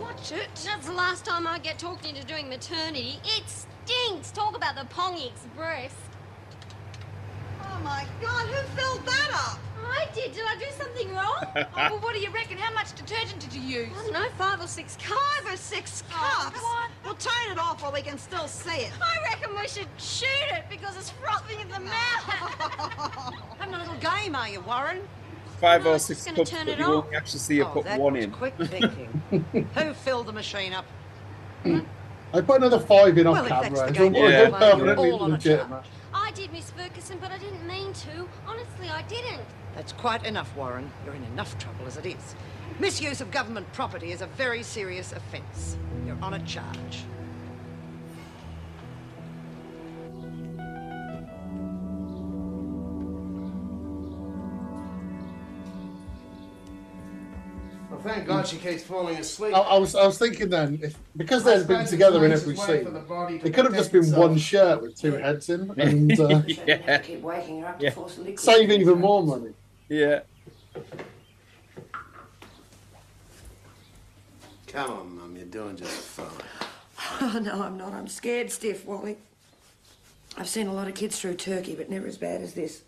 Watch it. That's the last time I get talked into doing maternity. It stinks. Talk about the Pongy Express.
Oh my God, who filled that up?
I did. Did I do something wrong?
oh, well, what do you reckon? How much detergent did you use?
I don't know, five or six cups.
Five or six
Oh,
cups.
what?
Well, turn it off while we can still see it.
I reckon we should shoot it because it's frothing in the mouth.
Having a little game, are you, Warren?
Five or six
just
cups,
turn
but
it
you
off.
won't actually see you
Oh,
put
that
one in.
quick thinking.
Who filled the machine up?
I put another five in
Well,
off
if that's
camera.
the
It's
game
all-
you're
all
playing,
perfectly
all on a
legitimate.
I did, Miss Ferguson, but I didn't mean to. Honestly, I didn't.
That's quite enough, Warren. You're in enough trouble as it is. Misuse of government property is a very serious offence. You're on a charge.
Thank God she keeps falling asleep.
I, I was I was thinking then if because they'd been together in every
nice
scene,
the body to
it could have just
protect
been one shirt with two heads in, and uh,
yeah.
Keep waking her up
Yeah.
to force liquid.
save even more money.
Yeah.
Come on, Mum, you're doing just fine.
Oh, no, I'm not. I'm scared stiff, Wally. I've seen a lot of kids through Turkey, but never as bad as this.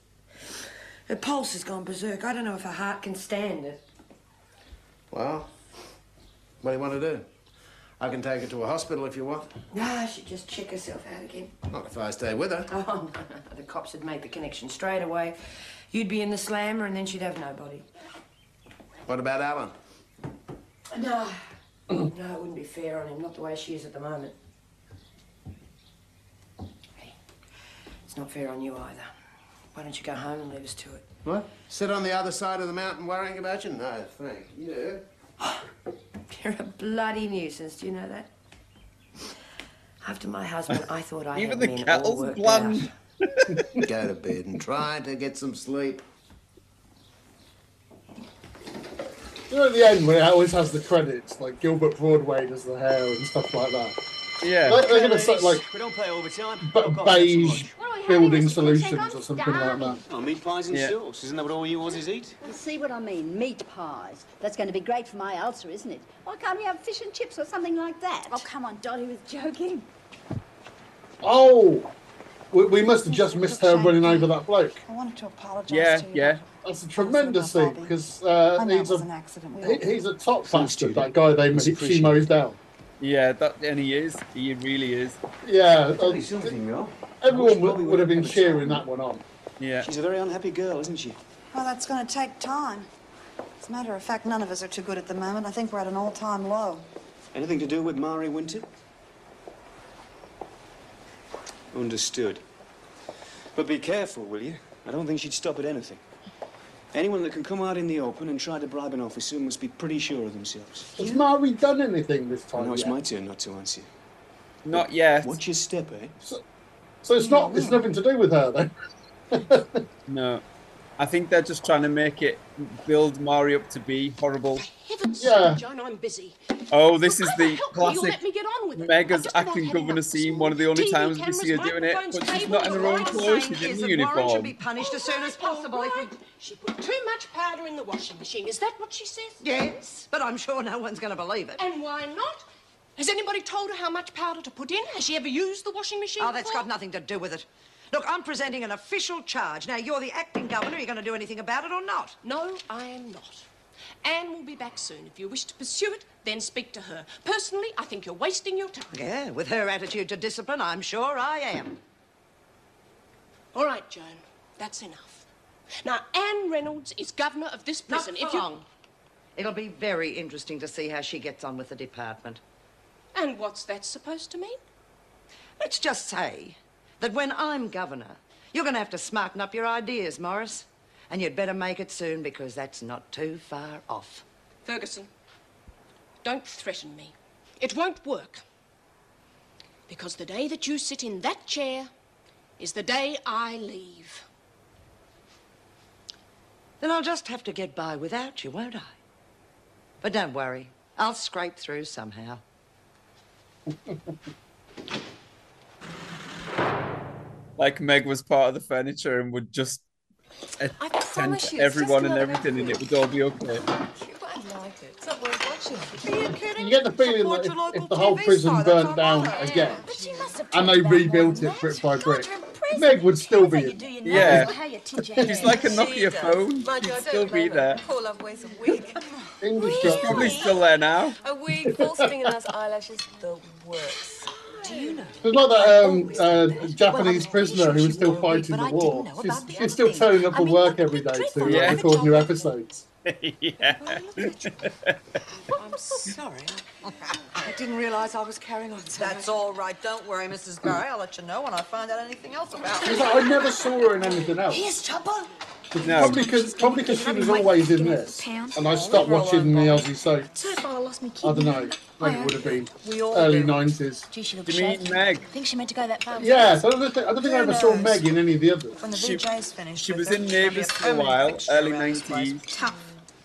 Her pulse has gone berserk. I don't know if her heart can stand it.
Well, what do you want to do? I can take her to a hospital if you want.
Nah, she'd just check herself out again.
Not if I stay with her.
Oh, no, no, no. The cops would make the connection straight away. You'd be in the slammer, and then she'd have nobody.
What about Alan?
No. no, it wouldn't be fair on him. Not the way she is at the moment. Hey, it's not fair on you either. Why don't you go home and leave us to it?
What? Sit on the other side of the mountain worrying about you? No, thank you.
You're a bloody nuisance, do you know that? After my husband, I thought I
Even
had
the
men
kettle's
all worked
bland.
out.
Go to bed and try to get some sleep.
You know, at the end when it always has the credits, like Gilbert Broadway does the hair and stuff like that.
Yeah.
Like, they're gonna say like
We don't pay overtime.
b-
Don't
beige building solutions or something like that.
Oh, meat pies and
Yeah.
sauce. Isn't that what all you Aussies eat?
You see what I mean? Meat pies. That's going to be great for my ulcer, isn't it? Why can't we have fish and chips or something like that?
Oh, come on, Dolly was joking.
Oh, we, we must have just missed her running over that bloke.
I wanted to apologise
Yeah,
to you.
yeah.
That's a tremendous thing because uh,
I know it
he's a
an accident.
He- he's a top bastard. That guy they
It's
she mows down.
Yeah, that and he is. He really is.
Yeah, uh,
you something, though.
everyone would, would have been cheering that one on.
Yeah.
She's a very unhappy girl, isn't she?
Well, that's going to take time. As a matter of fact, none of us are too good at the moment. I think we're at an all-time low.
Anything to do with Marie Winter? Understood. But be careful, will you? I don't think she'd stop at anything. Anyone that can come out in the open and try to bribe an officer must be pretty sure of themselves.
Has Marie done anything this time?
No, it's
yet?
my turn not to answer.
Not yet.
Watch your step, eh?
So it's not. It's nothing to do with her then.
No. I think they're just trying to make it build Marie up to be horrible.
Heavens,
Yeah.
John, I'm busy.
Oh, this is the
hell
classic
let me get on with it?
Mega's
I'm just about
acting governor scene. One of the only
TV
times we see her doing it, but she's not in her own
lights.
clothes. She's
is
in
that Warren should
uniform.
be punished as soon as possible if we...
She put too much powder in the washing machine. Is that what she says?
Yes, but I'm sure no one's going to believe it.
And why not? Has anybody told her how much powder to put in? Has she ever used the washing machine?
Oh, that's
before?
got nothing to do with it. Look, I'm presenting an official charge. Now, you're the acting governor. Are you going to do anything about it or not?
No, I am not. Anne will be back soon. If you wish to pursue it, then speak to her. Personally, I think you're wasting your time.
Yeah, with her attitude to discipline, I'm sure I am.
All right, Joan, that's enough. Now, Anne Reynolds is governor of this prison.
Not for
if you
long. It'll be very interesting to see how she gets on with the department.
And what's that supposed to mean?
Let's just say that when I'm governor, you're going to have to smarten up your ideas, Morris. And you'd better make it soon because that's not too far off.
Ferguson, don't threaten me. It won't work. Because the day that you sit in that chair is the day I leave.
Then I'll just have to get by without you, won't I? But don't worry, I'll scrape through somehow.
Like Meg was part of the furniture and would just attend to
you, just
everyone and everything, and it would all be okay.
You might like it. It's not worth watching.
Are you kidding?
You get the feeling that if, if the whole prison burned down again and they rebuilt it brick by brick, Meg would still be in.
Yeah.
How you tinge your
She's like a Nokia phone.
Mind
She'd still be there.
Poor love wears a wig.
English
She's probably still there now.
a wig, false fingernails, eyelashes, the works.
Do you?
It's like that um, uh, Japanese prisoner who was still fighting the war. She's, she's still turning up for work every day to
Yeah.
record new episodes.
yeah.
I'm sorry. I didn't realise I was carrying on so That's all right. Don't worry, Mrs. Barry. I'll let you know when I find out anything else about
It's like, I never saw her in anything else.
Here's trouble.
No.
Probably because probably 'cause she was always in this, and I stopped watching the Aussie soaps.
So I lost my
I don't know when it would have been early nineties.
Do you mean. Meg?
I think she meant to go that far.
Yeah, so I don't think I, don't think I ever saw Meg in any of the others.
When the
She-
VJ's finished.
She was in
she's
Neighbours for a while, early
around this place.
90s.
Tough.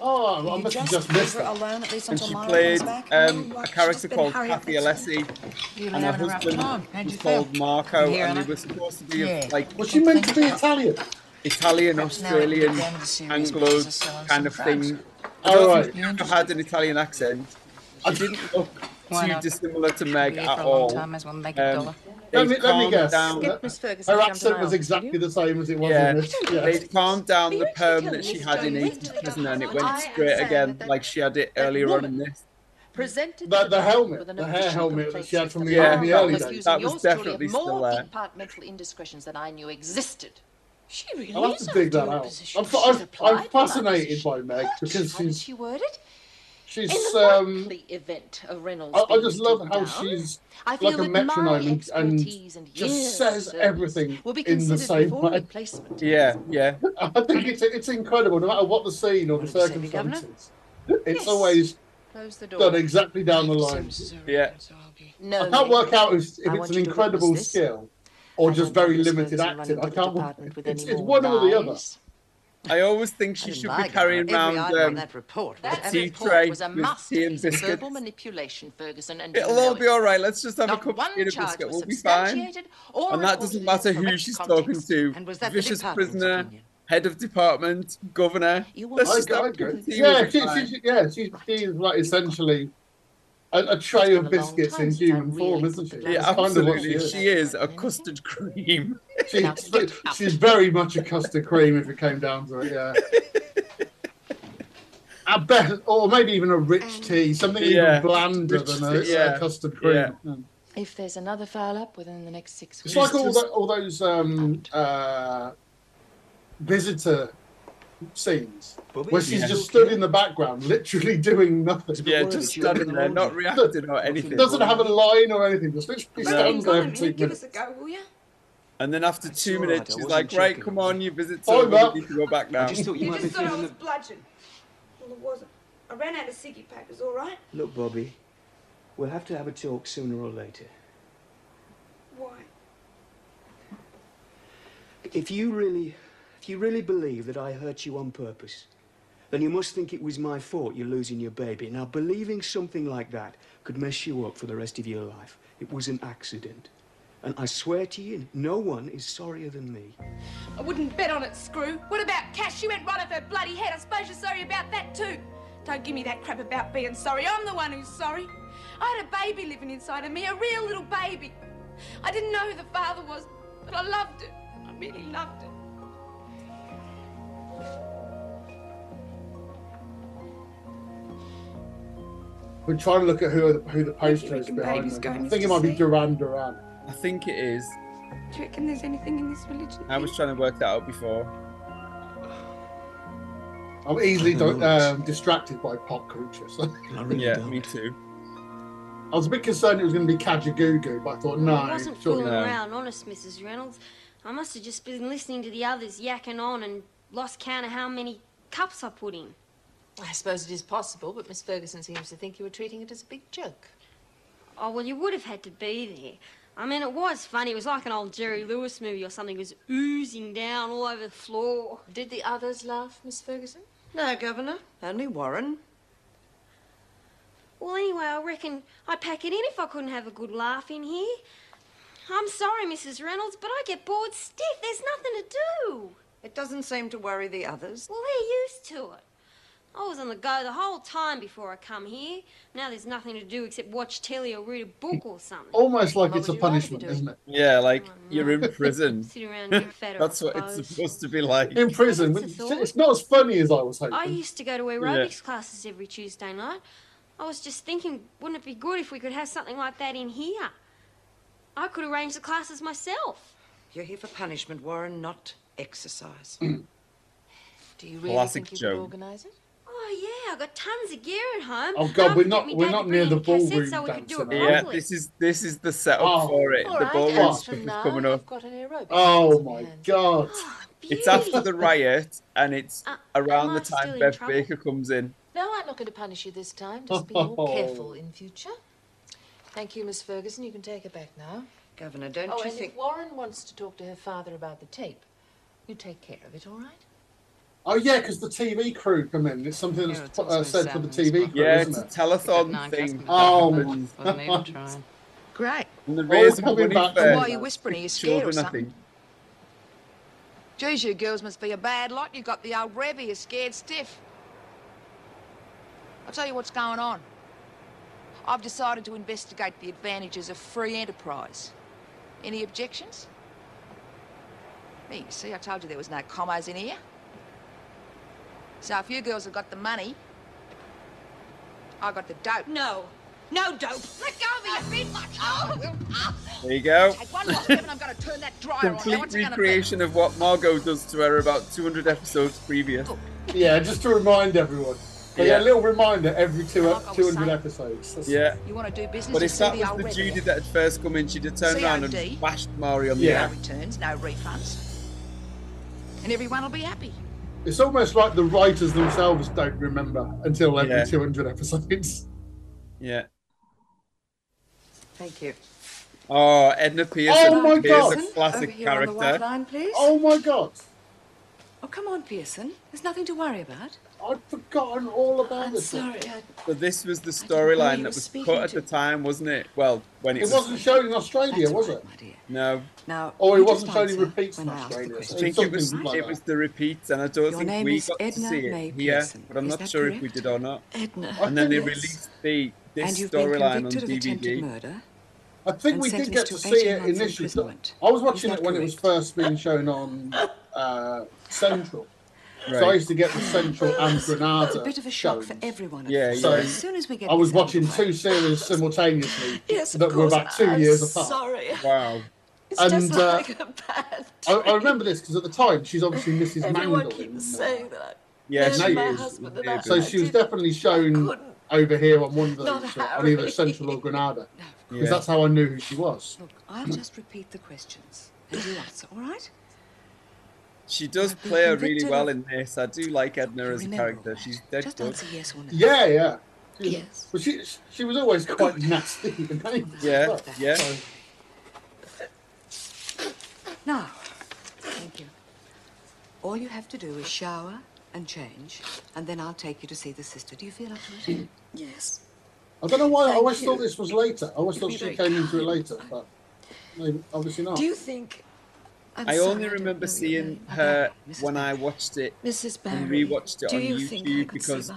Oh, I must have
just
just missed
her
that.
alone at least
And she
Myra
played
back.
um, a character called
Cathy
Alessi, and her
having a rough
husband
time. How'd you
was called Marco, and they
Anna?
were supposed to be
Yeah.
like
Was she meant to be Italian?
Italian, Australian,
at the end of the series,
Anglo
because I still have
kind of thing. I
Oh,
don't
right.
think she had an Italian accent. I didn't look
Why
too
not?
dissimilar to Meg
Here
at
for a long
all.
time, as well make a
Um,
dollar.
Let me,
they'd
let me
calmed
guess.
down.
Skip Miss Ferguson
Her
jumped
accent
an
was
aisle,
exactly
did
the same as it was
Yeah,
in this. Yeah.
they'd calmed down the
But you
perm
actually
that she
tell
had in
me
80
to
prison and it
I
went
am
straight
sad
again
that
like she had it
that
earlier on in
woman
this.
Presented
The,
to
the
court
helmet,
with an
the hair
official
helmet that
complaint
she had from the,
Yeah,
in the
that
early
was-
days.
that was definitely still
more
there.
departmental indiscretions than I knew existed.
She really
I'll have to dig that out. I'm,
She's
I'm, I'm fascinated by Meg because
How did
she's
she word it?
she's
In the
um.
event of Reynolds
I, I
being
just love how
down,
she's
I feel
like a
that my
metronome and, and
expertise and
just says everything
will be
in the
considered
same way.
replacement.
Yeah, yeah.
I think it's it's incredible, no matter what the scene or the
What did you say, Governor?
circumstances. It's always
Close the door.
done exactly down the line.
Yeah.
No.
I can't work out if, if it's an incredible
witness this.
skill or
I
just very limited acting. I can't. It's, it's
more
one or the other.
I always think she
I
should
didn't
be
lie,
carrying
Governor. Every
around
item on
um,
that report
a
That
tea
report
tray
was a
with tea and
masterpiece of
biscuits.
verbal manipulation, Ferguson, and
It'll
you know
all be
it.
all right. Let's just have
Not
a cup
one
of peanut
charge
biscuit.
was
We'll be fine.
substantiated or
And that
reported
doesn't
in
matter who
correct
she's
context.
talking to.
And was that the
Vicious
department's
prisoner,
opinion?
head of department, governor.
You
Let's
I
just
agree,
have
I
a cup
agree.
of tea.
Yeah,
we'll be
she,
fine.
she, yeah, she's, she's like essentially a, a tray of biscuits in human form, isn't she?
Yeah,
That's kind of
absolutely.
she
She
is.
is a custard cream.
She's, she's very much a custard cream if it came down to it, yeah. At best, or maybe even a rich tea, something
Yeah,
even blander
rich
than a,
tea,
a custard cream.
yeah.
If there's another foul up within the next six weeks, It's
like all, the, all those um, uh, visitor scenes where she's
Yeah.
just stood in the background, literally doing nothing.
Yeah, just standing there, not reacting or anything.
Doesn't have a line or anything. Just literally
No.
stands there for two
Give us a go, will you?
And then after two
all right,
minutes,
I
she's
wasn't
like, right, come on, you visit
Oh,
over.
no.
We need to go back now.
I just thought you
You
might be
just thought I
feeling
was
the...
bludgeoned. Well, it wasn't. I ran out of ciggy packers, all right?
Look, Bobby, we'll have to have a talk sooner or later.
Why?
If you really, if you really believe that I hurt you on purpose, then you must think it was my fault you're losing your baby. Now, believing something like that could mess you up for the rest of your life. It was an accident. And I swear to you, no one is sorrier than me.
I wouldn't bet on it, Screw. What about Cash? She went right off her bloody head. I suppose you're sorry about that too. Don't give me that crap about being sorry. I'm the one who's sorry. I had a baby living inside of me, a real little baby. I didn't know who the father was, but I loved it. I really loved it.
We're trying to look at who who the poster is behind
baby's
them.
going
I think it
to
might be? Duran Duran.
I think it is.
Do you reckon there's anything in this religion?
I was trying to work that out before.
I'm easily do- um, distracted by pop culture. So.
I really
Yeah,
don't.
me too.
I was a bit concerned it was going to be Kajagoogoo, but I thought no.
I wasn't fooling
not.
around, honest, Mrs. Reynolds. I must have just been listening to the others yakking on and lost count of how many cups I put in.
I suppose it is possible, but Miss Ferguson seems to think you were treating it as a big joke.
Oh, well, you would have had to be there. I mean, it was funny. It was like an old Jerry Lewis movie or something. It was oozing down all over the floor.
Did the others laugh, Miss Ferguson?
No, Governor, only Warren.
Well, anyway, I reckon I'd pack it in if I couldn't have a good laugh in here. I'm sorry, Mrs. Reynolds, but I get bored stiff. There's nothing to do.
It doesn't seem to worry the others.
Well, they're used to it. I was on the go the whole time before I come here. Now there's nothing to do except watch telly or read a book or something.
Almost like
What
it's a
would you rather be
punishment,
doing?
isn't it?
Yeah, like you're in prison.
Sit around and get fatter,
That's
I
what it's supposed to be like.
In prison, it's,
thought.
it's not as funny as I was hoping.
I used to go to aerobics classes every Tuesday night. I was just thinking, wouldn't it be good if we could have something like that in here? I could arrange the classes myself.
You're here for punishment, Warren, not exercise.
Do you really
Classic
think you
joke.
could organise it?
Oh yeah, I've got tons of gear at home.
Oh, God,
Half
we're
of
not-
me
we're
dad
not
to
near
bring
the
in cassettes
ballroom
so we could do it
dancing,
Yeah,
properly.
this is this is the setup
Oh.
for it.
All
the
right,
ballroom
and
stuff
from
is
now,
coming
I've
up.
got an aerobics
Oh
class
my
hand.
god.
It's after the riot, and it's
Uh,
around
am
the
I still
time
in
Bev
trouble?
Baker comes in.
No, I'm not going to punish you this time. Just be more careful in future. Thank you, Miss Ferguson. You can take her back now.
Governor, don't
oh,
you
and
think...
if Warren wants to talk to her father about the tape, you take care of it, all right?
Oh yeah, because the TV crew come in. It's something that's
Yeah, it's
uh, said for the TV crew,
Yeah,
isn't
it's
it?
a telethon
Nine
thing.
Oh
that
my
happens.
Wasn't even
god.
trying. Great.
And the
Oh,
raising
coming
money
back
Why are you whispering? Are you scared or
children, I
something?
think.
Geez, you girls must be a bad lot. You've got the old Rev here scared stiff. I'll tell you what's going on. I've decided to investigate the advantages of free enterprise. Any objections? Me, you see, I told you there was no commas in here. So if you girls have got the money, I got the dope.
No. No dope.
Let go of me, you big much. Oh, oh.
There you go.
Take one more step and I'm going to turn that dryer on. Now,
Complete
what's it gonna be?
recreation of what Margot does to her about 200 episodes previous. Oh.
Yeah, just to remind everyone. But yeah,
Yeah.
a little reminder every two
Like
200
saying.
episodes. That's-
Yeah.
You want to do business?
But
you
if that
the
was the Judy that had first come in, she'd have turned around and
COD.
bashed Marie on the
Yeah.
No returns, no refunds and everyone will be happy.
It's almost like the writers themselves don't remember until every
yeah.
200 episodes.
Yeah.
Thank you.
Oh, Edna Pearson
oh my god.
a classic character.
Line,
oh my god.
Oh, come on, Pearson. There's nothing to worry about.
I'd forgotten all about
I'm
this.
Sorry, I,
but this was the storyline that was cut at the time, wasn't it? Well, when it,
it was, wasn't shown in Australia, was it?
No.
Now,
oh,
or
it wasn't shown in repeats in Australia.
I think it was
like
it was the repeats, and I don't
Your
think we got
Edna to
see
May
it here, but I'm
is
not sure correct? if we did or not.
Edna.
And then they released the this storyline on DVD.
I think we did get
to,
see it initially. I was watching it when it was first being shown on uh, Central. Right. So I used to get the Central and Granada.
A bit of a shock
shows.
for everyone.
Yeah, yeah.
So
as soon as we get,
I was watching two series simultaneously
yes,
that
course.
were about 2
I'm
years apart.
Sorry.
Wow.
It's
and uh,
like
I, I, remember this because at the time she's obviously Mrs.
Everyone
Mangel.
Keeps saying that.
Yeah, she is.
So she was definitely shown over here on one of those, uh, on either Central or Granada, because no,
yeah.
that's how I knew who she was.
Look, I'll just repeat the questions and you answer, all right?
She does play her really well in this. I do like Edna as a character. She's dead
Just
good.
answer yes or no.
Yeah, yeah. She,
yes.
Well, she she was always quite nasty. Oh,
yeah, yeah.
Now, thank you. All you have to do is shower and change, and then I'll take you to see the sister. Do you feel up to it? yes.
I don't know why.
Thank I
always
you.
thought this was later. I always thought she came into it later, but maybe, obviously not.
Do you think I'm
i only remember
I
seeing her
okay.
when I watched it
Mrs. Barry, and
rewatched it on
you
YouTube because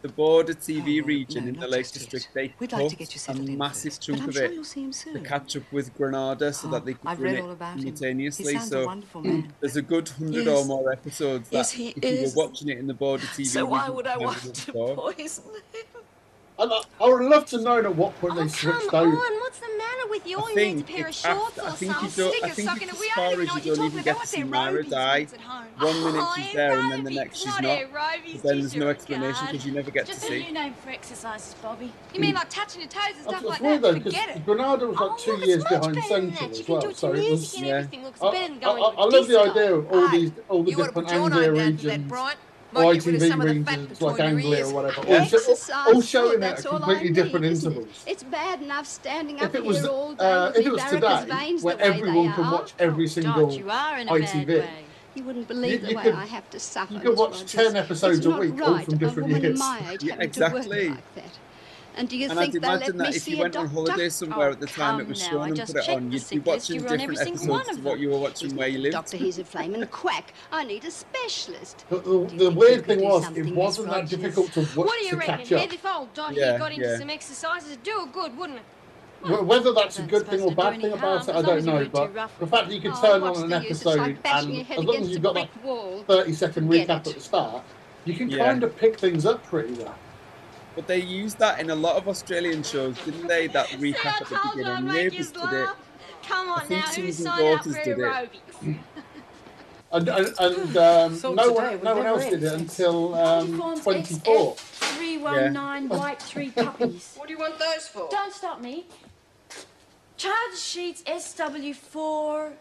the border TV oh, region
no,
in the Lake District they
We'd
cut
like
a massive chunk of it
sure
to catch up with Granada so
oh,
that they could
I've
run it simultaneously. So there's a good hundred
yes.
or more episodes that
yes,
if
is.
you were watching it in the border TV.
So why would I want to poison him?
I, I would love to know at what point oh,
they
switched
come
on,
what's the matter with you? All you need a pair of shorts or
some
stickers
stuck
in it. We don't even know what you're talking about. What's their roadies?
One minute she's there and then the next she's
not.
But then there's no explanation because you never get to see.
Just a new name for exercises, Bobby.
You hmm. mean like touching your toes and stuff like that? Forget it.
Bernardo was like
oh,
two years behind Central as well, so it was. I love the idea of all these all the different Anglia regions or ITV ranges like Anglia or whatever, all, showing
it at
completely different intervals.
It's bad enough standing up uh, if
it was,
all day.
if it was today, where everyone can watch every single ITV.
You wouldn't believe
you, you the
way
could,
I have to suffer.
You could watch ten episodes a week,
right.
all from different years.
yeah, exactly.
like that. And do you
and
think
I'd
they'll let me
that if
see
you went a
on
holiday somewhere
oh,
at the oh, time it was shown and put it on, you'd be watching different episodes
of,
them. what you were watching where you lived.
Doctor, he's a flame and a quack. I need a specialist.
The, the,
the
weird thing was, it wasn't that difficult to
What do you reckon? Maybe if old Donnie got into some exercises, it'd do good, wouldn't it?
Well, Whether that's, a good thing or bad thing about it, I don't know. But the fact that you can
oh,
turn on an episode and as long as you've got that 30 second recap at the start, you can
yeah.
kind of pick things up pretty well.
But they used that in a lot of Australian shows, didn't they? That recap at the beginning. Neighbours did it.
Come on now, who signed up for aerobics?
and, and, and um, no one, no one else did it until um, 24.
Three one nine white three puppies.
What do you want those for?
Don't stop me. Charge sheets SW four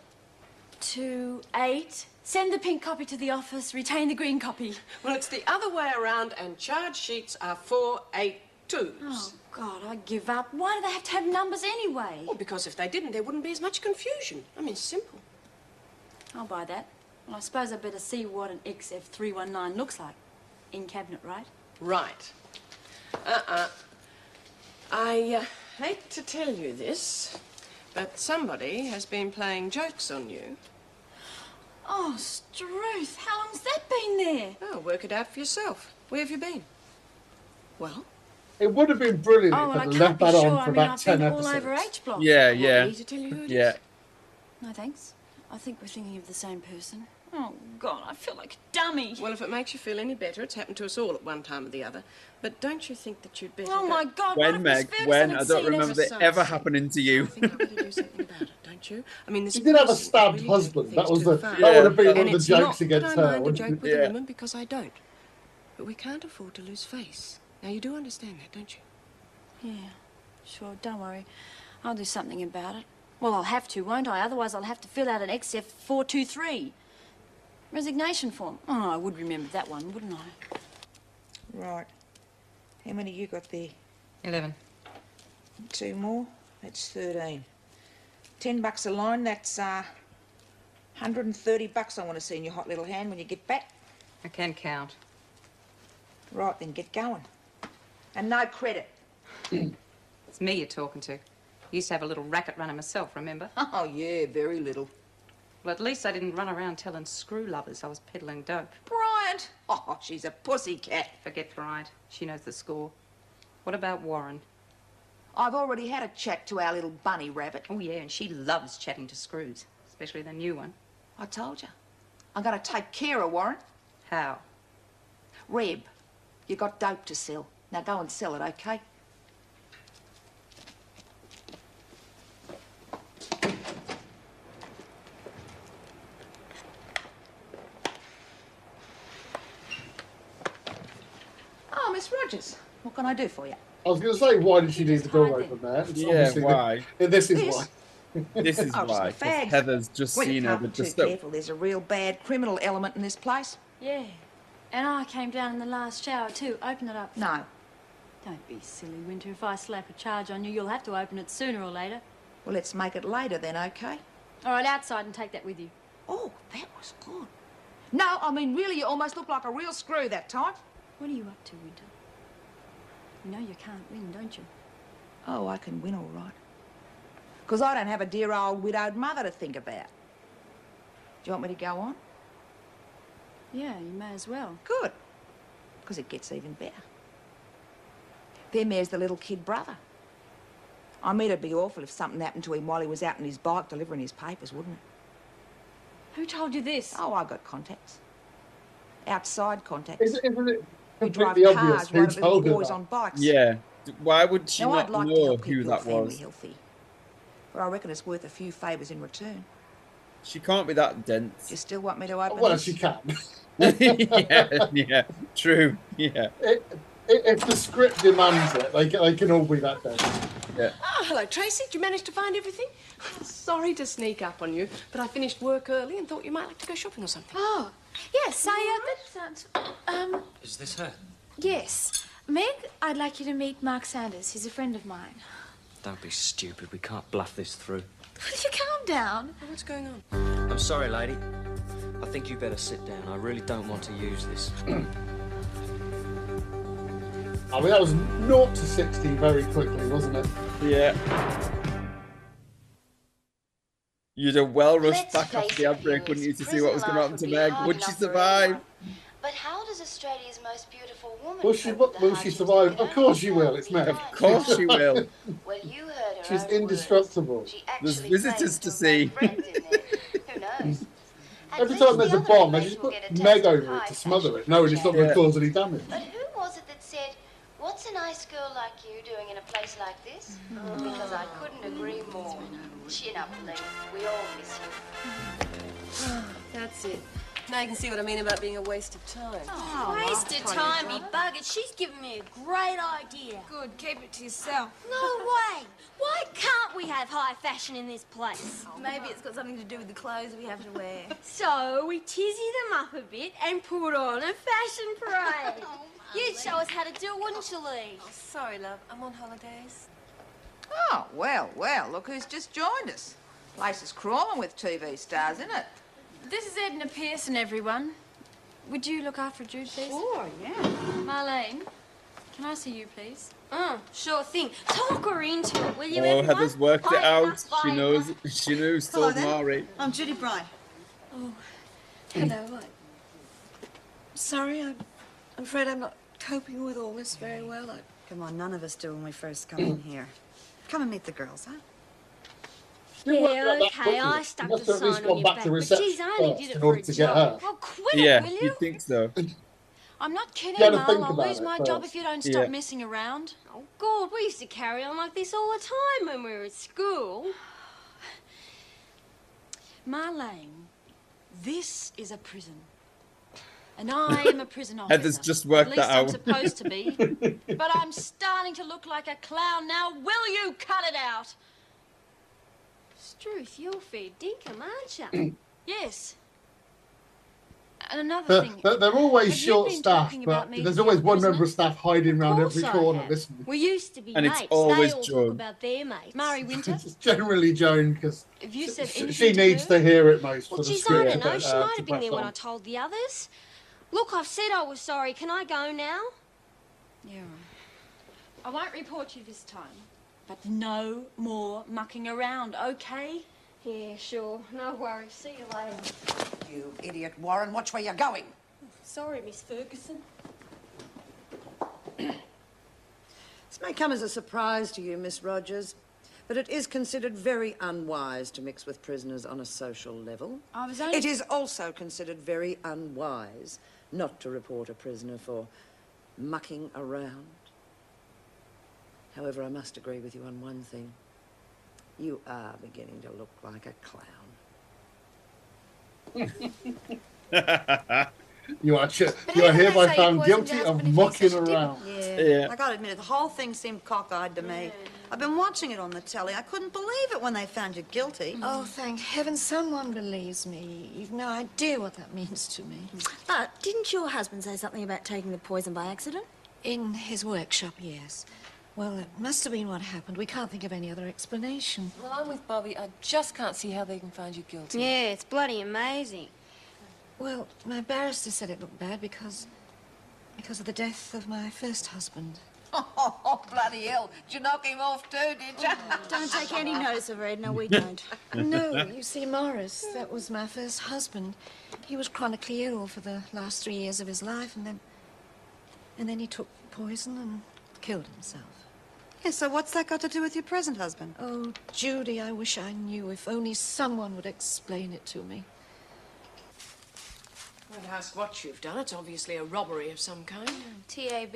two eight Send the pink copy to the office, retain the green copy.
Well, it's the other way around, and charge sheets are 482s.
Oh, God, I give up. Why do they have to have numbers anyway?
Well, because if they didn't, there wouldn't be as much confusion. I mean, simple.
I'll buy that. Well, I suppose I'd better see what an XF319 looks like. In cabinet, right?
Right. Uh-uh. I uh, hate to tell you this, but somebody has been playing jokes on you.
Oh, Struth, how long's that been there?
Oh, work it out for yourself. Where have you been? Well?
It would have been brilliant
oh, well,
if I'd left that
sure.
on for I
mean,
about
I've
10 episodes.
all over H block.
Yeah, yeah. yeah.
No, thanks. I think we're thinking of the same person. Oh, God, I feel like a dummy.
Well, if it makes you feel any better, it's happened to us all at one time or the other. But don't you think that you'd better...
Oh,
go...
my God,
When, Meg, when? I don't remember that ever happening to you.
I think I better do something about it don't you? I mean,
she did have a stabbed husband. That was the that would have been one of the jokes against
her. I mind a joke with yeah. a woman because I don't. But we can't afford to lose face. Now you do understand that, don't you?
Yeah, sure. Don't worry, I'll do something about it. Well, I'll have to, won't I? Otherwise, I'll have to fill out an XF four two three resignation form. Oh, I would remember that one, wouldn't I?
Right. How many you got there?
Eleven.
Two more. That's thirteen. 10 bucks a line, that's uh, 130 bucks I want to see in your hot little hand when you get back.
I can count.
Right, then get going. And no credit.
it's me you're talking to. Used to have a little racket runner myself, remember?
Oh, yeah, very little.
Well, at least I didn't run around telling screw lovers I was peddling dope.
Bryant! Oh, she's a pussy cat.
Forget Bryant. She knows the score. What about Warren?
I've already had a chat to our little bunny rabbit.
Oh, yeah, and she loves chatting to screws, especially the new one.
I told you. I'm going to take care of Warren.
How?
Reb, you got dope to sell. Now go and sell it, okay? Oh, Miss Rogers, what can I do for you?
I was going to say, why did she leave the door open there? It's
Yeah,
obviously the-
why?
this is
This?
why.
This is
Oh,
why.
a
'cause
fag.
Heather's just
well, you
seen her
can't
with
be
the
too
stuff.
careful. There's a real bad criminal element in this place.
Yeah. And I came down in the last shower too. Open it up.
No.
Don't be silly, Winter. If I slap a charge on you, you'll have to open it sooner or later.
Well, let's make it later then, okay?
All right, outside and take that with you.
Oh, that was good. No, I mean, really, you almost looked like a real screw that time.
What are you up to, Winter? You know you can't win, don't you?
Oh, I can win all right. Because I don't have a dear old widowed mother to think about. Do you want me to go on?
Yeah, you may as well.
Good. Because it gets even better. Then there's the little kid brother. I mean, it'd be awful if something happened to him while he was out on his bike delivering his papers, wouldn't it?
Who told you this?
Oh, I got contacts. Outside contacts.
Isn't, isn't it
who drive
completely
cars
obvious who
right at little
told her
boys
that?
on bikes.
Yeah. D- Why would she
now,
not
I'd like to
know
help keep
who
your
that
family
was?
healthy. But I reckon it's worth a few favours in return.
She can't be that dense.
You still want me to open
Well,
this?
she can.
yeah, yeah, true. Yeah.
I- if the script demands it, they, can- they can all be that dense.
Yeah.
Oh, hello, Tracy. Did you manage to find everything? Sorry to sneak up on you, but I finished work early and thought you might like to go shopping or something.
Oh, yes, I, uh, that um,
Is this her?
yes. Meg, I'd like you to meet Mark Sanders. He's a friend of mine.
Don't be stupid. We can't bluff this through.
Will you calm down?
What's going on?
I'm sorry, lady. I think you better sit down. I really don't want to use this.
I mean, that was 0 to 60 very quickly, wasn't it?
Yeah. You'd have well rushed
Let's
back off
face
the
it,
outbreak, wouldn't you, to see what was going to happen to Meg?
would
Would she
hard enough
survive?
But how does Australia's most beautiful woman
Will she,
cope
will she survive?
of
Of course she will, it's Meg.
Of course she will.
Well, you heard her
She's
own
indestructible.
There's visitors to see.
Who knows?
Every time there's a bomb, they just put Meg over it to smother it, knowing it's not going to cause any damage.
But who was it that said, What's a nice girl like you doing in a place like this? Mm. Because I couldn't agree more. Chin up, Lee. We all miss you.
That's it. Now you can see what I mean about being a waste of time.
Oh, oh Waste of time, you bugger. She's given me a great idea.
Good, keep it to yourself.
No way. Why can't we have high fashion in this place?
Maybe it's got something to do with the clothes we have to wear.
So we tizzy them up a bit and put on a fashion parade. Oh, You'd show us how to do it, wouldn't you, Lee?
Oh, sorry, love. I'm on holidays.
Oh, well, well, look who's just joined us. Place is crawling with TV stars, isn't it?
This is Edna Pearson, everyone. Would you look after Jude, please?
Sure, yeah.
Marlene, can I see you, please?
Mm, sure thing. Talk her into it, will you,
Oh,
everyone?
Heather's worked it out.
Emma.
She knows. She knows.
Hello
Told
there.
Marie.
I'm Judy Bry.
Oh, hello. I... Sorry, I'm, I'm afraid I'm not coping with all this very well. I...
Come on, none of us do when we first come in here. Come and meet the girls, huh?
Yeah, okay,
quickly.
I
You
stuck the
have at least
sign on your
back
back, but geez, I only
first
did it
in
for
order
a
to get
job.
her.
Well, quit
Yeah,
it, will you?
you think so?
I'm not kidding,
You had to
Marl.
think
I'll lose
it
my job if you don't stop
Yeah.
messing around.
Oh, God, we used to carry on like this all the time when we were at school.
Marlene, this is a prison. And I am a prison officer.
Heather's just worked
At least
that
I'm
out.
supposed to be. but I'm starting to look like a clown now. Will you cut it out?
Struth, you're fair dinkum, aren't you?
Yes.
And another
They're,
thing,
they're, they're always
have
short
been
staffed, but there's always one member of staff hiding around every corner
have.
listening.
We used to be
And it's
mates.
always
they all
Joan.
talk about their mates.
Marie Winter?
It's generally Joan because
Have you said anything
she
to
needs
her?
to hear it most
Well,
for the
geez, I
script.
don't know. She
uh,
might have been
press
there when
on.
I told the others. Look, I've said I was sorry. Can I go now?
Yeah.
I won't report you this time, but no more mucking around, okay?
Yeah, sure. No worries. See you later.
You idiot, Warren. Watch where you're going.
Sorry, Miss Ferguson.
This may come as a surprise to you, Miss Rogers, but it is considered very unwise to mix with prisoners on a social level.
I was only...
It is also considered very unwise not to report a prisoner for mucking around. However, I must agree with you on one thing. You are beginning to look like a clown.
You are, ch-
But
you are
how can they
hereby found guilty of
husband if you're
mucking around.
Yeah.
Yeah.
I gotta admit it, the whole thing seemed cockeyed to me. I've been watching it on the telly. I couldn't believe it when they found you guilty.
Oh, thank heaven someone believes me. You've no idea what that means to me.
But didn't your husband say something about taking the poison by accident?
In his workshop, yes. Well, it must have been what happened. We can't think of any other explanation.
Well, I'm with Bobby. I just can't see how they can find you guilty.
Yeah, it's bloody amazing.
Well, my barrister said it looked bad because... because of the death of my first husband.
Oh, bloody hell. Did you knock him off too, did you?
Oh, don't take any notice of her, Edna. We don't.
no, you see, Morris, that was my first husband. He was chronically ill for the last three years of his life, and then... and then he took poison and killed himself.
Yeah, so what's that got to do with your present husband?
Oh, Judy, I wish I knew. If only someone would explain it to me.
I'd ask what you've done. It's obviously a robbery of some kind.
TAB.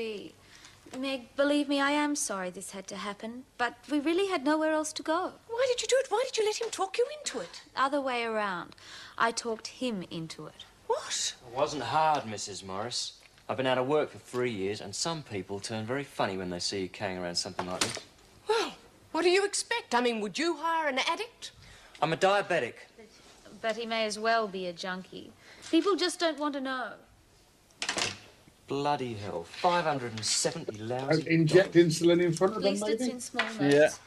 Meg, believe me, I am sorry this had to happen, but we really had nowhere else to go.
Why did you do it? Why did you let him talk you into it?
Other way around. I talked him into it.
What?
It wasn't hard, Mrs. Morris. I've been out of work for three years, and some people turn very funny when they see you carrying around something like this.
Well, what do you expect? I mean, would you hire an addict?
I'm a diabetic.
But he may as well be a junkie. People just don't want to know.
Bloody hell. 570
And
lousy.
inject insulin in front
At
of them,
least it's in small
amounts.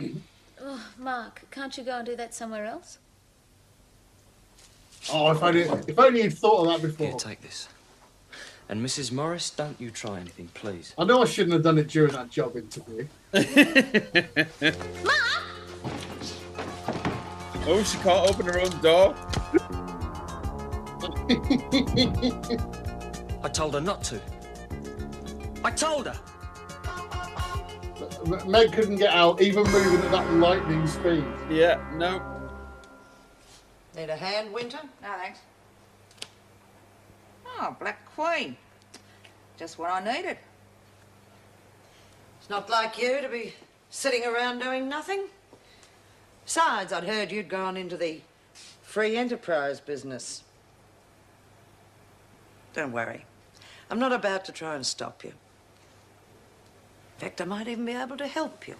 Yeah. Oh, Mark, can't you go and do that somewhere else?
Oh, if only, if only you'd thought of that before.
Here, take this. And Mrs. Morris, don't you try anything, please.
I know I shouldn't have done it during that job interview. Mark!
Oh, she can't open her own door.
I told her not to. I told her.
Meg couldn't get out, even moving at that lightning speed.
Yeah, no.
Need a hand, Winter?
No, thanks. Oh, Black Queen. Just what I needed.
It's not like you to be sitting around doing nothing. Besides, I'd heard you'd gone into the free enterprise business. Don't worry. I'm not about to try and stop you. In fact, I might even be able to help you.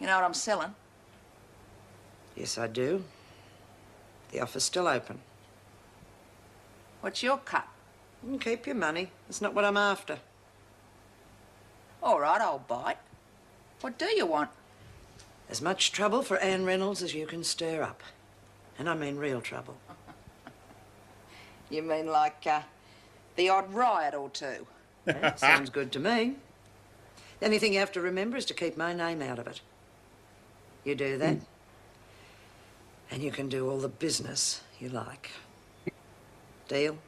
You know what I'm selling?
Yes, I do. The offer's still open.
What's your cut?
You can keep your money. That's not what I'm after.
All right, I'll bite. What do you want?
As much trouble for Anne Reynolds as you can stir up. And I mean real trouble.
You mean like uh, the odd riot or two?
Sounds good to me. The only thing you have to remember is to keep my name out of it. You do that, hmm. and you can do all the business you like. Deal?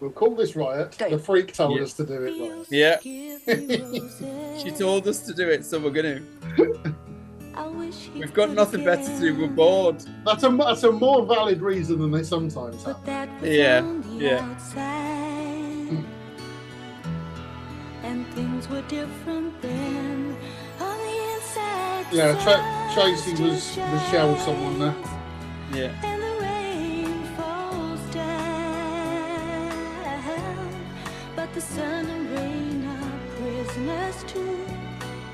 We'll call this riot. The freak told us to do it. Riot.
Yeah. she told us to do it, so we're gonna. We've got nothing better to do. We're bored.
That's a that's a more valid reason than they sometimes have.
Yeah, yeah. Hmm.
And things were different then. On the inside.
Yeah, Tra- Tracy was Michelle, someone there.
Yeah.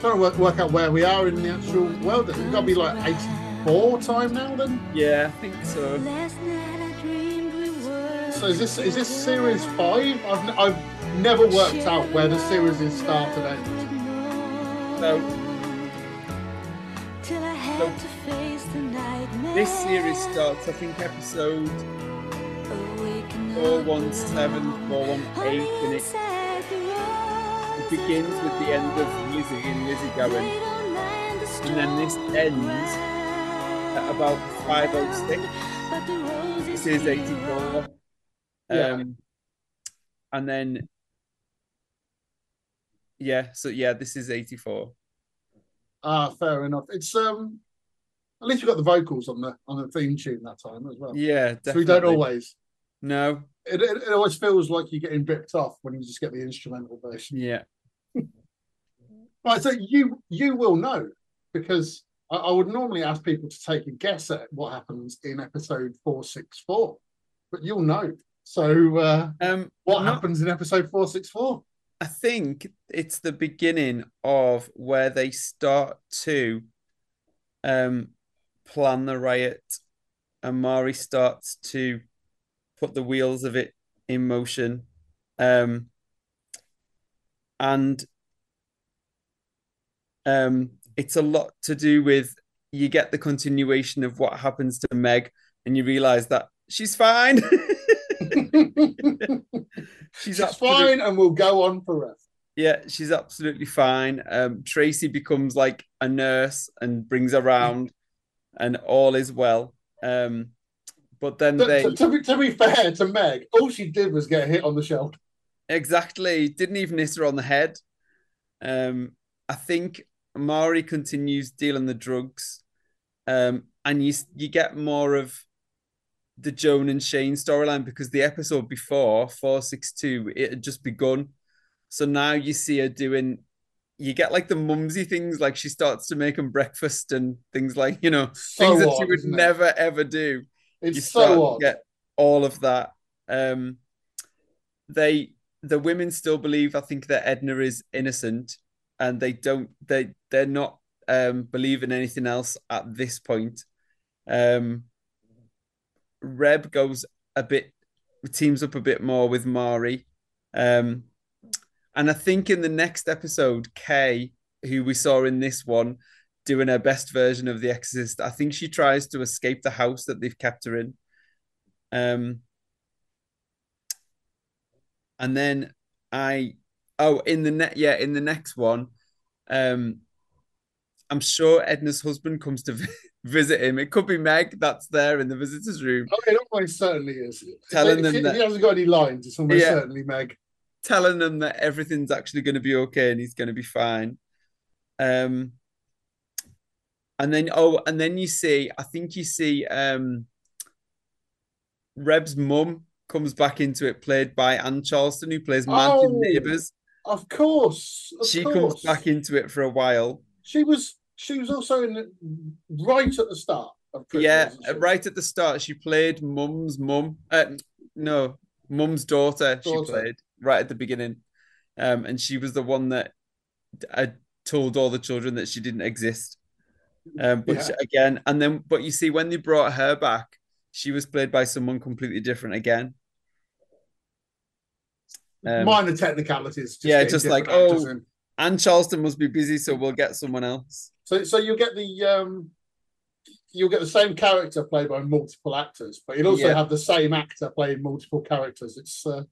Trying to work, work out where we are in the actual world. We've got to be like 84 time now then.
Yeah, I think so.
Last night I
So is this is this series five? I've n- I've never worked out where the series is start and end.
No. This series starts, I think, episode 417, 418, and it, it begins with the end of Lizzie and Lizzie going. And then this ends at about 506. This is 84.
Yeah.
Um, and then, yeah, so yeah, this is 84.
Ah, fair enough. It's um, at least you got the vocals on the on the theme tune that time as well.
Yeah,
so we don't always.
No.
It, it, it always feels like you're getting ripped off when you just get the instrumental version.
Yeah.
Right, so you you will know because I, I would normally ask people to take a guess at what happens in episode four six four, but you'll know. So, uh,
um,
what happens in episode four six four?
I think it's the beginning of where they start to um plan the riot and Marie starts to put the wheels of it in motion. Um and um it's a lot to do with you get the continuation of what happens to Meg and you realize that she's fine. she's
She's fine, and we'll go on forever.
yeah, she's absolutely fine. Um, Tracy becomes like a nurse and brings her around, and all is well. Um, but then
To,
they
to- to be, to be fair to Meg, all she did was get hit on the shoulder.
exactly didn't even hit her on the head. Um, I think Marie continues dealing the drugs, um, and you you get more of the Joan and Shane storyline because the episode before four six two it had just begun, so now you see her doing. You get like the mumsy things, like she starts to make them breakfast and things like you know
So
things that she would
it?
never ever do.
It's
you
so odd.
Get all of that. Um, they the women still believe I think that Edna is innocent and they don't they they're not um believing anything else at this point. Um Reb goes a bit teams up a bit more with Marie. Um and I think in the next episode, Kay, who we saw in this one, doing her best version of The Exorcist, I think she tries to escape the house that they've kept her in. Um, and then I, oh, in the net, yeah, in the next one, um, I'm sure Edna's husband comes to visit him. It could be Meg that's there in the visitors' room.
Oh, it almost certainly is.
Telling
if,
them
if
that-
he hasn't got any lines, it's almost
Yeah.
certainly Meg.
telling them that everything's actually going to be okay and he's going to be fine. Um, and then oh, and then you see, I think you see um, Reb's mum comes back into it, played by Anne Charleston, who plays Madge
Oh,
Neighbours.
Of course, of
She
course.
comes back into it for a while.
She was she was also in right at the start of Prisoners,
Yeah, right at the start, she played Mum's mum. Uh, no, Mum's daughter. She played right at the beginning, um, and she was the one that uh, told all the children that she didn't exist. Um, but
Yeah.
she- again, and then, but you see, when they brought her back, she was played by someone completely different again. Um,
Minor technicalities. Just
yeah, just like oh,
in.
Anne Charleston must be busy, so we'll get someone else.
So so you'll get the um you'll get the same character played by multiple actors, but you'll also
Yeah.
have the same actor playing multiple characters. It's uh,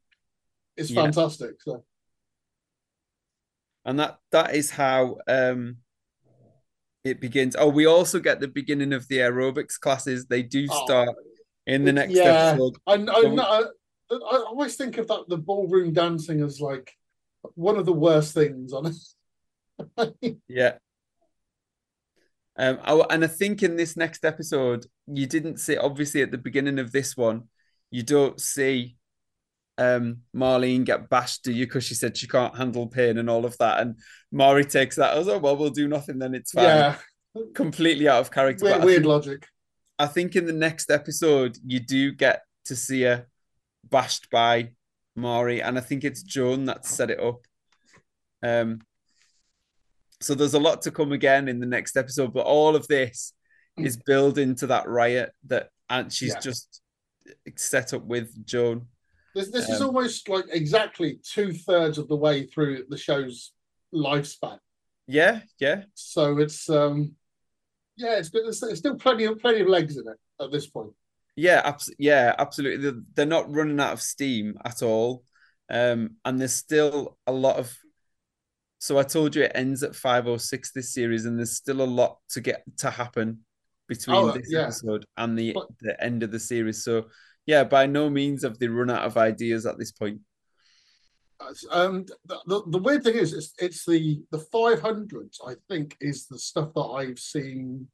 it's
Yeah.
fantastic. So
and that that is how um it begins. Oh, we also get the beginning of the aerobics classes. They do
Oh,
start in the next
yeah,
episode.
I, I,
So we-
know- I, I always think of that the ballroom dancing as like one of the worst things on it.
Yeah. Um, oh, and I think in this next episode, you didn't see obviously at the beginning of this one, you don't see um Marlene get bashed, do you? Because she said she can't handle pain and all of that. And Marie takes that as oh well, we'll do nothing, then it's fine.
Yeah.
Completely out of character.
Weird,
I
weird
think-
logic.
I think in the next episode you do get to see her bashed by Marie, and I think it's Joan that set it up. Um, so there's a lot to come again in the next episode, but all of this is building to that riot that and she's
Yeah.
just set up with Joan.
This, this is
Um,
almost like exactly two thirds of the way through the show's lifespan.
Yeah, yeah.
So it's um, yeah, it's, it's, it's still plenty of plenty of legs in it at this point.
Yeah, abs- yeah, absolutely. They're, they're not running out of steam at all. Um, and there's still a lot of. So I told you it ends at 506 this series, and there's still a lot to get to happen between
Oh,
this
yeah.
episode and the
But-
the end of the series. So yeah, by no means have they run out of ideas at this point.
Um, the, the, the weird thing is, it's, it's the the five hundreds. I think is the stuff that I've seen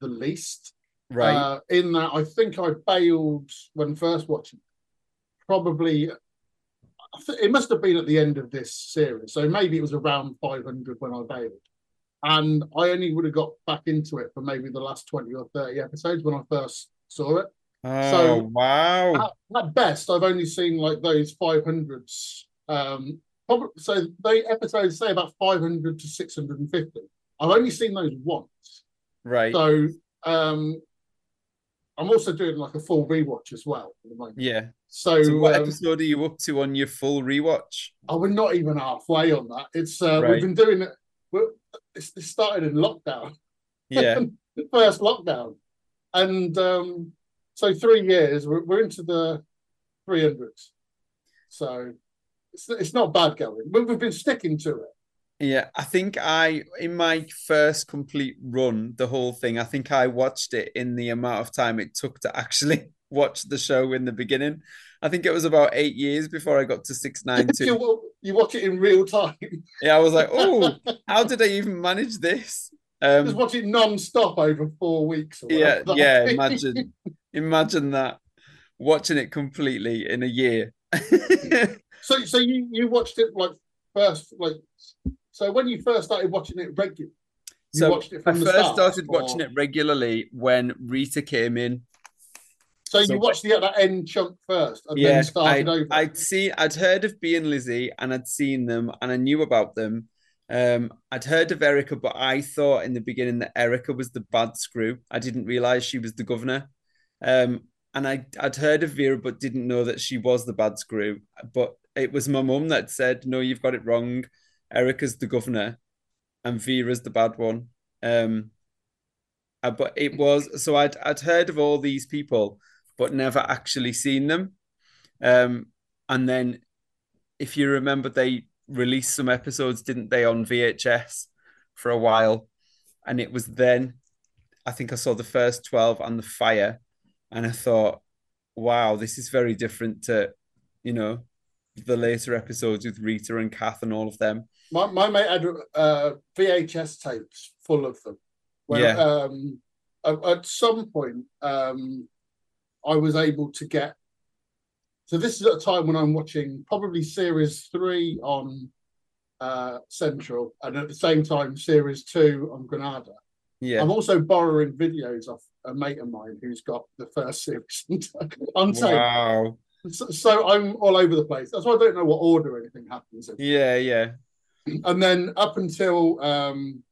the least.
Right.
Uh, in that, I think I bailed when first watching. Probably, I th- it must have been at the end of this series, so maybe it was around five hundred when I bailed, and I only would have got back into it for maybe the last twenty or thirty episodes when I first saw it.
Oh
So-
wow!
At, at best, I've only seen like those five hundreds. Um, probably, so they episodes say about five hundred to six hundred and fifty. I've only seen those once.
Right.
So um, I'm also doing like a full rewatch as well at the moment.
yeah.
So,
So what
um,
episode are you up to on your full rewatch?
Oh, we're not even halfway on that. It's uh,
Right.
we've been doing it. It's, it started in lockdown.
Yeah.
first lockdown, and um, so three years. We're, we're into the three hundreds. So it's it's not bad going. We've been sticking to it.
Yeah, I think I in my first complete run, the whole thing, I think I watched it in the amount of time it took to actually watch the show in the beginning. I think it was about eight years before I got to six nine two.
you, watch it in real time.
Yeah, I was like, oh, how did I even manage this?
Just
Um,
watch it non-stop over four weeks. Or
yeah, yeah. Imagine, imagine that watching it completely in a year.
So, so you you watched it like first, like so when you first started watching it regularly, you
So
watched it
I
the
first
start,
started
or-
watching it regularly when Rita came in.
So
So
you watched the other end chunk first, and
yeah,
then started
I,
over.
I'd seen, I'd heard of Bea and Lizzie, and I'd seen them, and I knew about them. Um, I'd heard of Erica, but I thought in the beginning that Erica was the bad screw. I didn't realize she was the governor. Um, and I, I'd heard of Vera, but didn't know that she was the bad screw. But it was my mum that said, "No, you've got it wrong. Erica's the governor, and Vera's the bad one." Um, uh, but it was so I'd I'd heard of all these people, but never actually seen them. Um, and then, if you remember, they released some episodes, didn't they, on VHS for a while? And it was then, I think I saw the first 12 and the fire, and I thought, wow, this is very different to, you know, the later episodes with Rita and Kath and all of them.
my my mate had uh, VHS tapes full of them. When,
Yeah.
Um, at, at some point, um, I was able to get. So this is at a time when I'm watching probably series three on uh, Central, and at the same time series two on Granada.
Yeah.
I'm also borrowing videos off a mate of mine who's got the first series on tape.
Wow.
So, so I'm all over the place. That's why I don't know what order anything happens in.
Yeah, yeah.
And then up until um,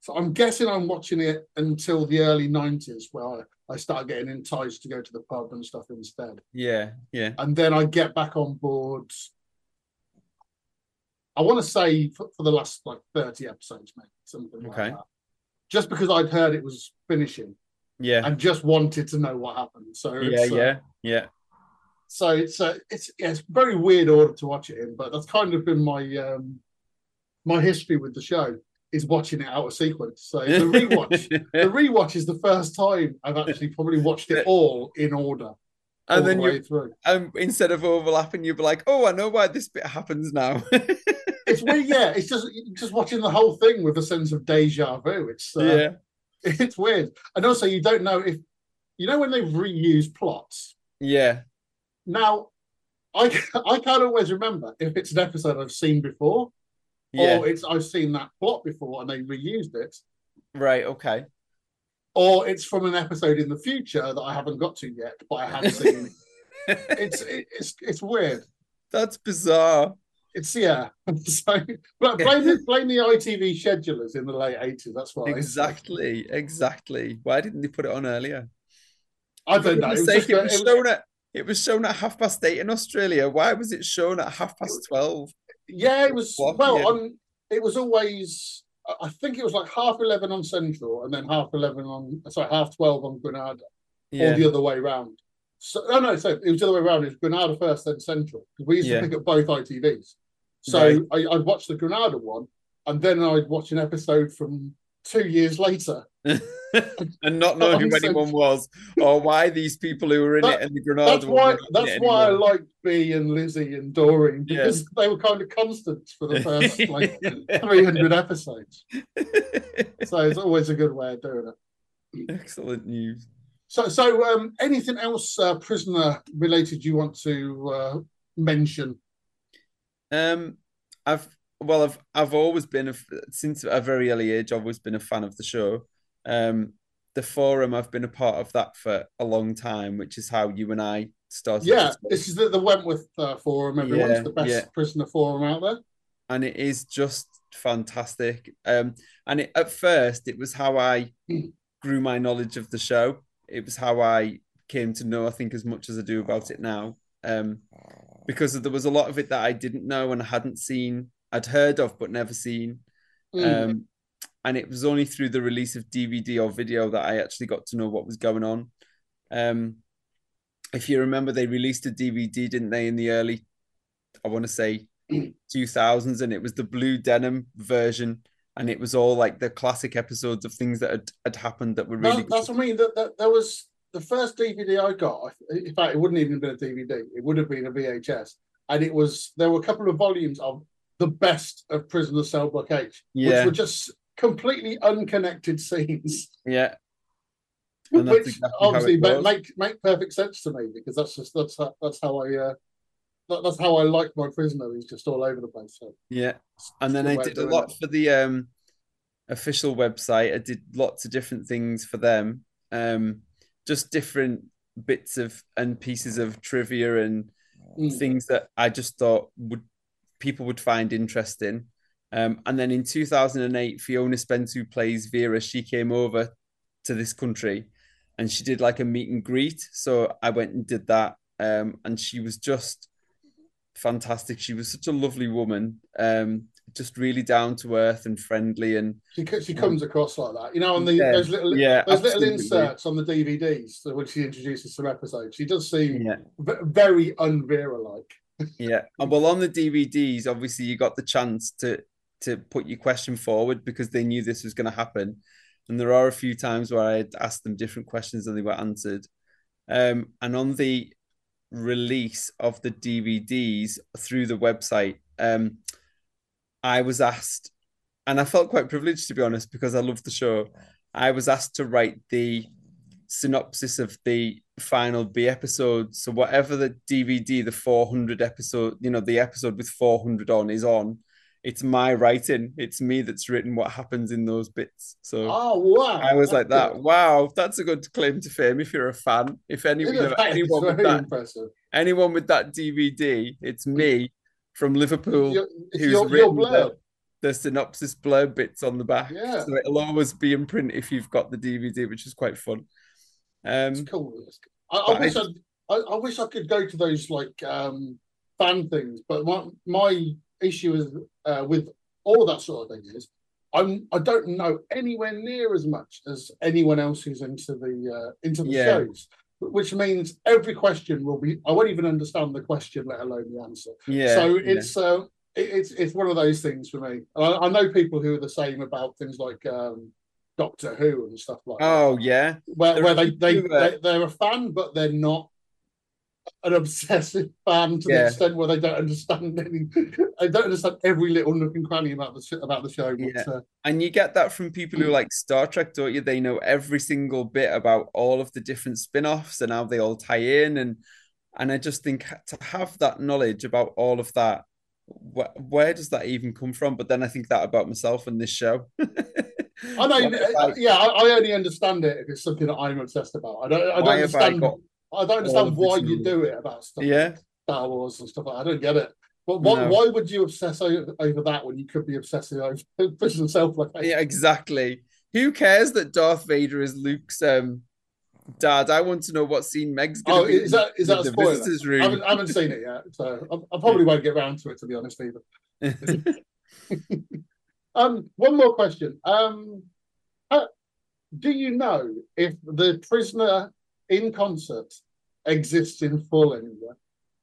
so I'm guessing I'm watching it until the early '90s, where I, I start getting enticed to go to the pub and stuff instead.
Yeah, yeah.
And then I get back on board. I want to say for, for the last like 30 episodes, maybe something like
Okay.
that. Just because I'd heard it was finishing
Yeah.
and just wanted to know what happened. So
Yeah,
uh,
yeah, yeah.
So it's uh, it's yeah, it's a very weird order to watch it in, but that's kind of been my um my history with the show is watching it out of sequence. So the rewatch, the rewatch is the first time I've actually probably watched it all in order.
And then
the way
you,
through.
um, instead of overlapping, you'd be like, "Oh, I know why this bit happens now."
It's weird, yeah. It's just just watching the whole thing with a sense of deja vu. It's uh,
Yeah.
it's weird, and also you don't know if you know when they reuse plots.
yeah,
Now, I I can't always remember if it's an episode I've seen before,
Yeah.
or it's I've seen that plot before and they reused it,
right, okay.
or it's from an episode in the future that I haven't got to yet, but I have seen. it's it, it's it's weird.
That's bizarre.
It's yeah. so, but blame the, blame the ITV schedulers in the late eighties. That's why.
Exactly, exactly. Why didn't they put it on earlier?
I don't know. It was just
it was
it was-
shown at it was shown at half past eight in Australia. Why was it shown at half past twelve?
Yeah, it was well on. Um, it was always. I- think it was like half eleven on Central, and then half eleven on sorry half twelve on Granada,
Yeah.
or the other way round. So no, no, so it was the other way around. It was Granada first, then Central because we used
Yeah.
to pick up both ITVs. So
Right.
I, I'd watch the Granada one, and then I'd watch an episode from two years later.
and not knowing who
On
anyone was or why these people who were in
That-
it and the Granada
That's why.
were not in
That's why I liked Bea and Lizzie and Doreen
Yeah.
because they were kind of constants for the first like three hundred episodes. so it's always a good way of doing it.
Excellent news.
So, so um, anything else uh, prisoner related you want to uh, mention?
Um, I've well, I've I've always been a since a very early age. I've always been a fan of the show. Um, the forum I've been a part of that for a long time, which is how you and I started.
Yeah, this is the, the Wentworth uh, forum. Everyone's
Yeah,
the best
yeah.
prisoner forum out there.
and it is just fantastic. Um, and it, at first, it was how I grew my knowledge of the show. It was how I came to know, I think, as much as I do about it now. Um, because there was a lot of it that I didn't know and I hadn't seen, I'd heard of but never seen.
Mm.
Um, and it was only through the release of DVD or video that I actually got to know what was going on. Um, if you remember, they released a DVD, didn't they, in the early, I want to say, 2000s, and it was the blue denim version, and it was all like the classic episodes of things that had, had happened that were really
That, that's what I mean. That, that there was the first DVD I got. In fact, it wouldn't even have been a DVD. It would have been a VHS, and it was there were a couple of volumes of the best of Prisoner Cell Block H,
Yeah.
which were just completely unconnected scenes,
yeah.
Which
exactly
obviously
it
ma- make make perfect sense to me because that's just that's how, that's how I uh, that, that's how I like my prisoner. He's just all over the place. So.
Yeah. And then
the
I did a lot
it.
for the um official website. I did lots of different things for them. Um just different bits of and pieces of trivia and
Mm.
things that I just thought would people would find interesting. Um, and then in 2008, Fiona Spence, who plays Vera, she came over to this country and she did like a meet and greet. So I went and did that. Um, and she was just fantastic. She was such a lovely woman, um, just really down to earth and friendly. And
She she comes across like that, you know, on the
Yeah,
those little
yeah,
those little inserts on the DVDs when she introduces some episodes. She does seem
Yeah.
v- very unvera like.
Yeah. Well, on the DVDs, obviously, you got the chance to to put your question forward because they knew this was going to happen. And there are a few times where I had asked them different questions and they were answered. Um, and on the release of the DVDs through the website, um, I was asked, and I felt quite privileged to be honest because I love the show. I was asked to write the synopsis of the final B episode. So whatever the DVD, the 400 episode, you know, the episode with 400 on is on, it's my writing. It's me that's written what happens in those bits. So
Oh wow!
I was like
That's
that. Wow, that's a good claim to fame if you're a fan. If any, you know, anyone with that,
impressive.
anyone with that DVD, it's me from Liverpool
Your- it's
who's
your-
written the synopsis blurb bits on the back.
Yeah.
So it'll always be in print if you've got the DVD, which is quite fun. Um,
It's cool. I, I wish
I-
I, I wish I could go to those like um, fan things, but my my issue is uh, with all that sort of thing is I'm I don't know anywhere near as much as anyone else who's into the uh, into the
Yeah.
shows, which means every question will be I won't even understand the question, let alone the answer.
Yeah,
So
yeah.
it's uh, it, it's it's one of those things for me. I, I know people who are the same about things like um, Doctor Who and stuff like that
oh yeah,
where, where they, they, they they're a fan, but they're not an obsessive fan to the extent where they don't understand any, they don't understand every little nook and cranny about the sh- about the show. But,
Yeah.
uh,
And you get that from people who like Star Trek, don't you? They know every single bit about all of the different spin-offs and how they all tie in. And and I just think to have that knowledge about all of that, wh- where does that even come from? But then I think that about myself and this show.
I know,
Why have I-
yeah, I, I only understand it if it's something that I'm obsessed about. I don't, I don't
Why have I
understand. I, don't understand why you do it about stuff.
Yeah.
Star Wars and stuff like. that. I don't get it. But why,
No.
why would you obsess over, over that when you could be obsessing over Prisoner Cell Block
Yeah, exactly. Who cares that Darth Vader is Luke's um Dad, I want to know what scene Meg's going
Oh,
to be
is that is that a spoiler?
visitors
I haven't, I haven't seen it yet, so I, I probably won't get round to it to be honest either. um, one more question. Um, uh, do you know if the prisoner in concert exists in full anywhere?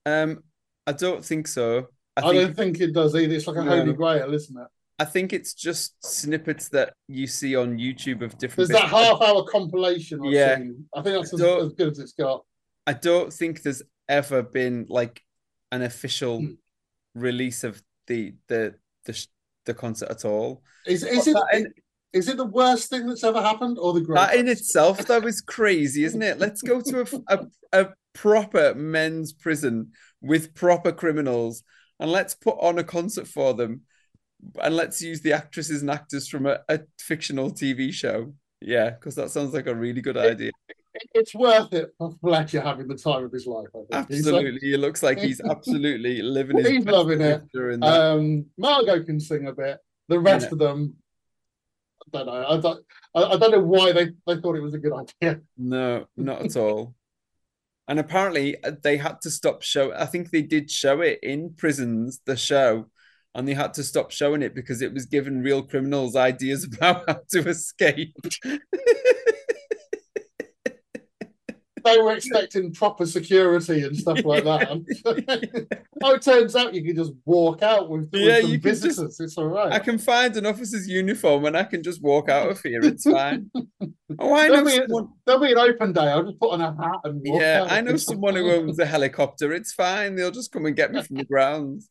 Um, I don't think so.
I,
think,
don't think it does either. It's like a
No.
holy grail, isn't it?
I think it's just snippets that you see on YouTube of different.
There's that half-hour compilation. I've
Yeah.
seen. I think that's as, as good as it's got.
I don't think there's ever been like an official
Hmm.
release of the the the the concert at all.
Is is it is it the worst thing that's ever happened, or the greatest?
That in itself, that was crazy, isn't it? Let's go to a, a, a proper men's prison with proper criminals and let's put on a concert for them and let's use the actresses and actors from a, a fictional TV show. Yeah, because that sounds like a really good idea.
It's worth it for Fletcher having the time of his life. I think. Like-
Absolutely. It looks like he's absolutely living his
He's loving it.
life during that.
Um, Margot can sing a bit. The rest
Yeah.
of them, I don't know. I don't. I, I don't know why they, they thought it was a good idea.
No, not at all. And apparently uh, they had to stop show. I think they did show it in prisons, the show, and they had to stop showing it because it was giving real criminals ideas about how to escape.
They were expecting proper security and stuff like that. oh, it turns out you can just walk out with, with
Yeah,
some
you can just-
It's all right.
I can find an officer's uniform and I can just walk out of here. It's fine. Oh, I know
There'll be,
someone.
there'll be an open day. I'll just put on a hat and walk
Yeah. I know someone who owns a helicopter. It's fine. They'll just come and get me from the grounds.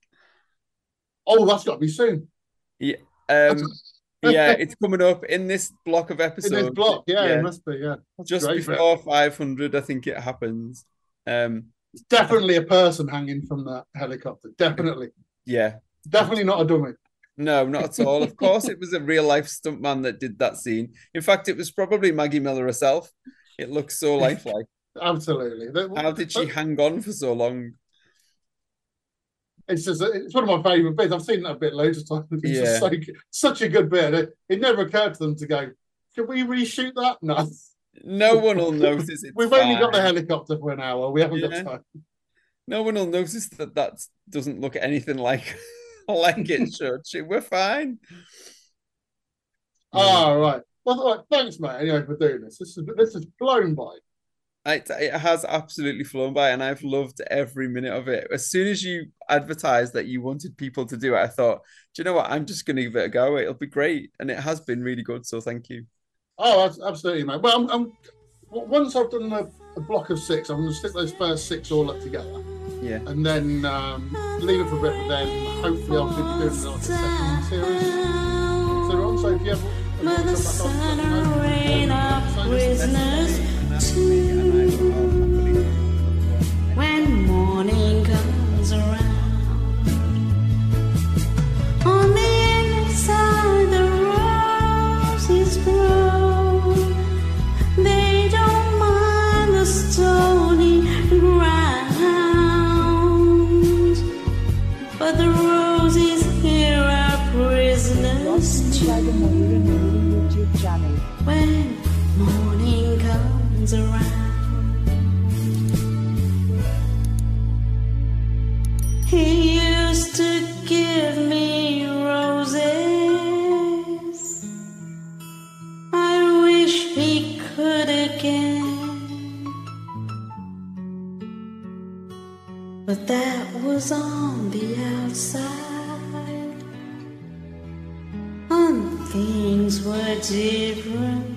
Oh, that's got to be soon.
Yeah. Um, yeah, it's coming up in this block of episodes.
block, yeah, it must be, yeah. That's
Just before 500, I think it happens. Um,
It's definitely a person hanging from that helicopter. Definitely.
yeah.
Definitely not a dummy.
No, not at all. Of course, it was a real life stuntman that did that scene. In fact, it was probably Maggie Miller herself. It looks so lifelike.
Absolutely.
How did she hang on for so long?
It's just it's one of my favourite bits. I've seen that bit loads of times. It's
Yeah.
just so such a good bit. It, it never occurred to them to go, can we reshoot that? No.
No one will notice it.
We've only got the helicopter for an hour. We haven't
Yeah.
got time.
No one will notice that that doesn't look anything like like it should. We're fine.
All right. Well, right. Thanks, mate. Anyway, for doing this. This is this is blown by.
It, it has absolutely flown by, and I've loved every minute of it. As soon as you advertised that you wanted people to do it, I thought, do you know what? I'm just going to give it a go. It'll be great, and it has been really good. So thank you.
Oh, absolutely, mate. Well, I'm, I'm once I've done a, a block of six, I'm going to stick those first six all up together,
Yeah.
and then um, leave it for a bit. But then hopefully I'll be doing like a second series later on. So if you ever if you want to come back
when morning comes around. But that was on the outside. And things were different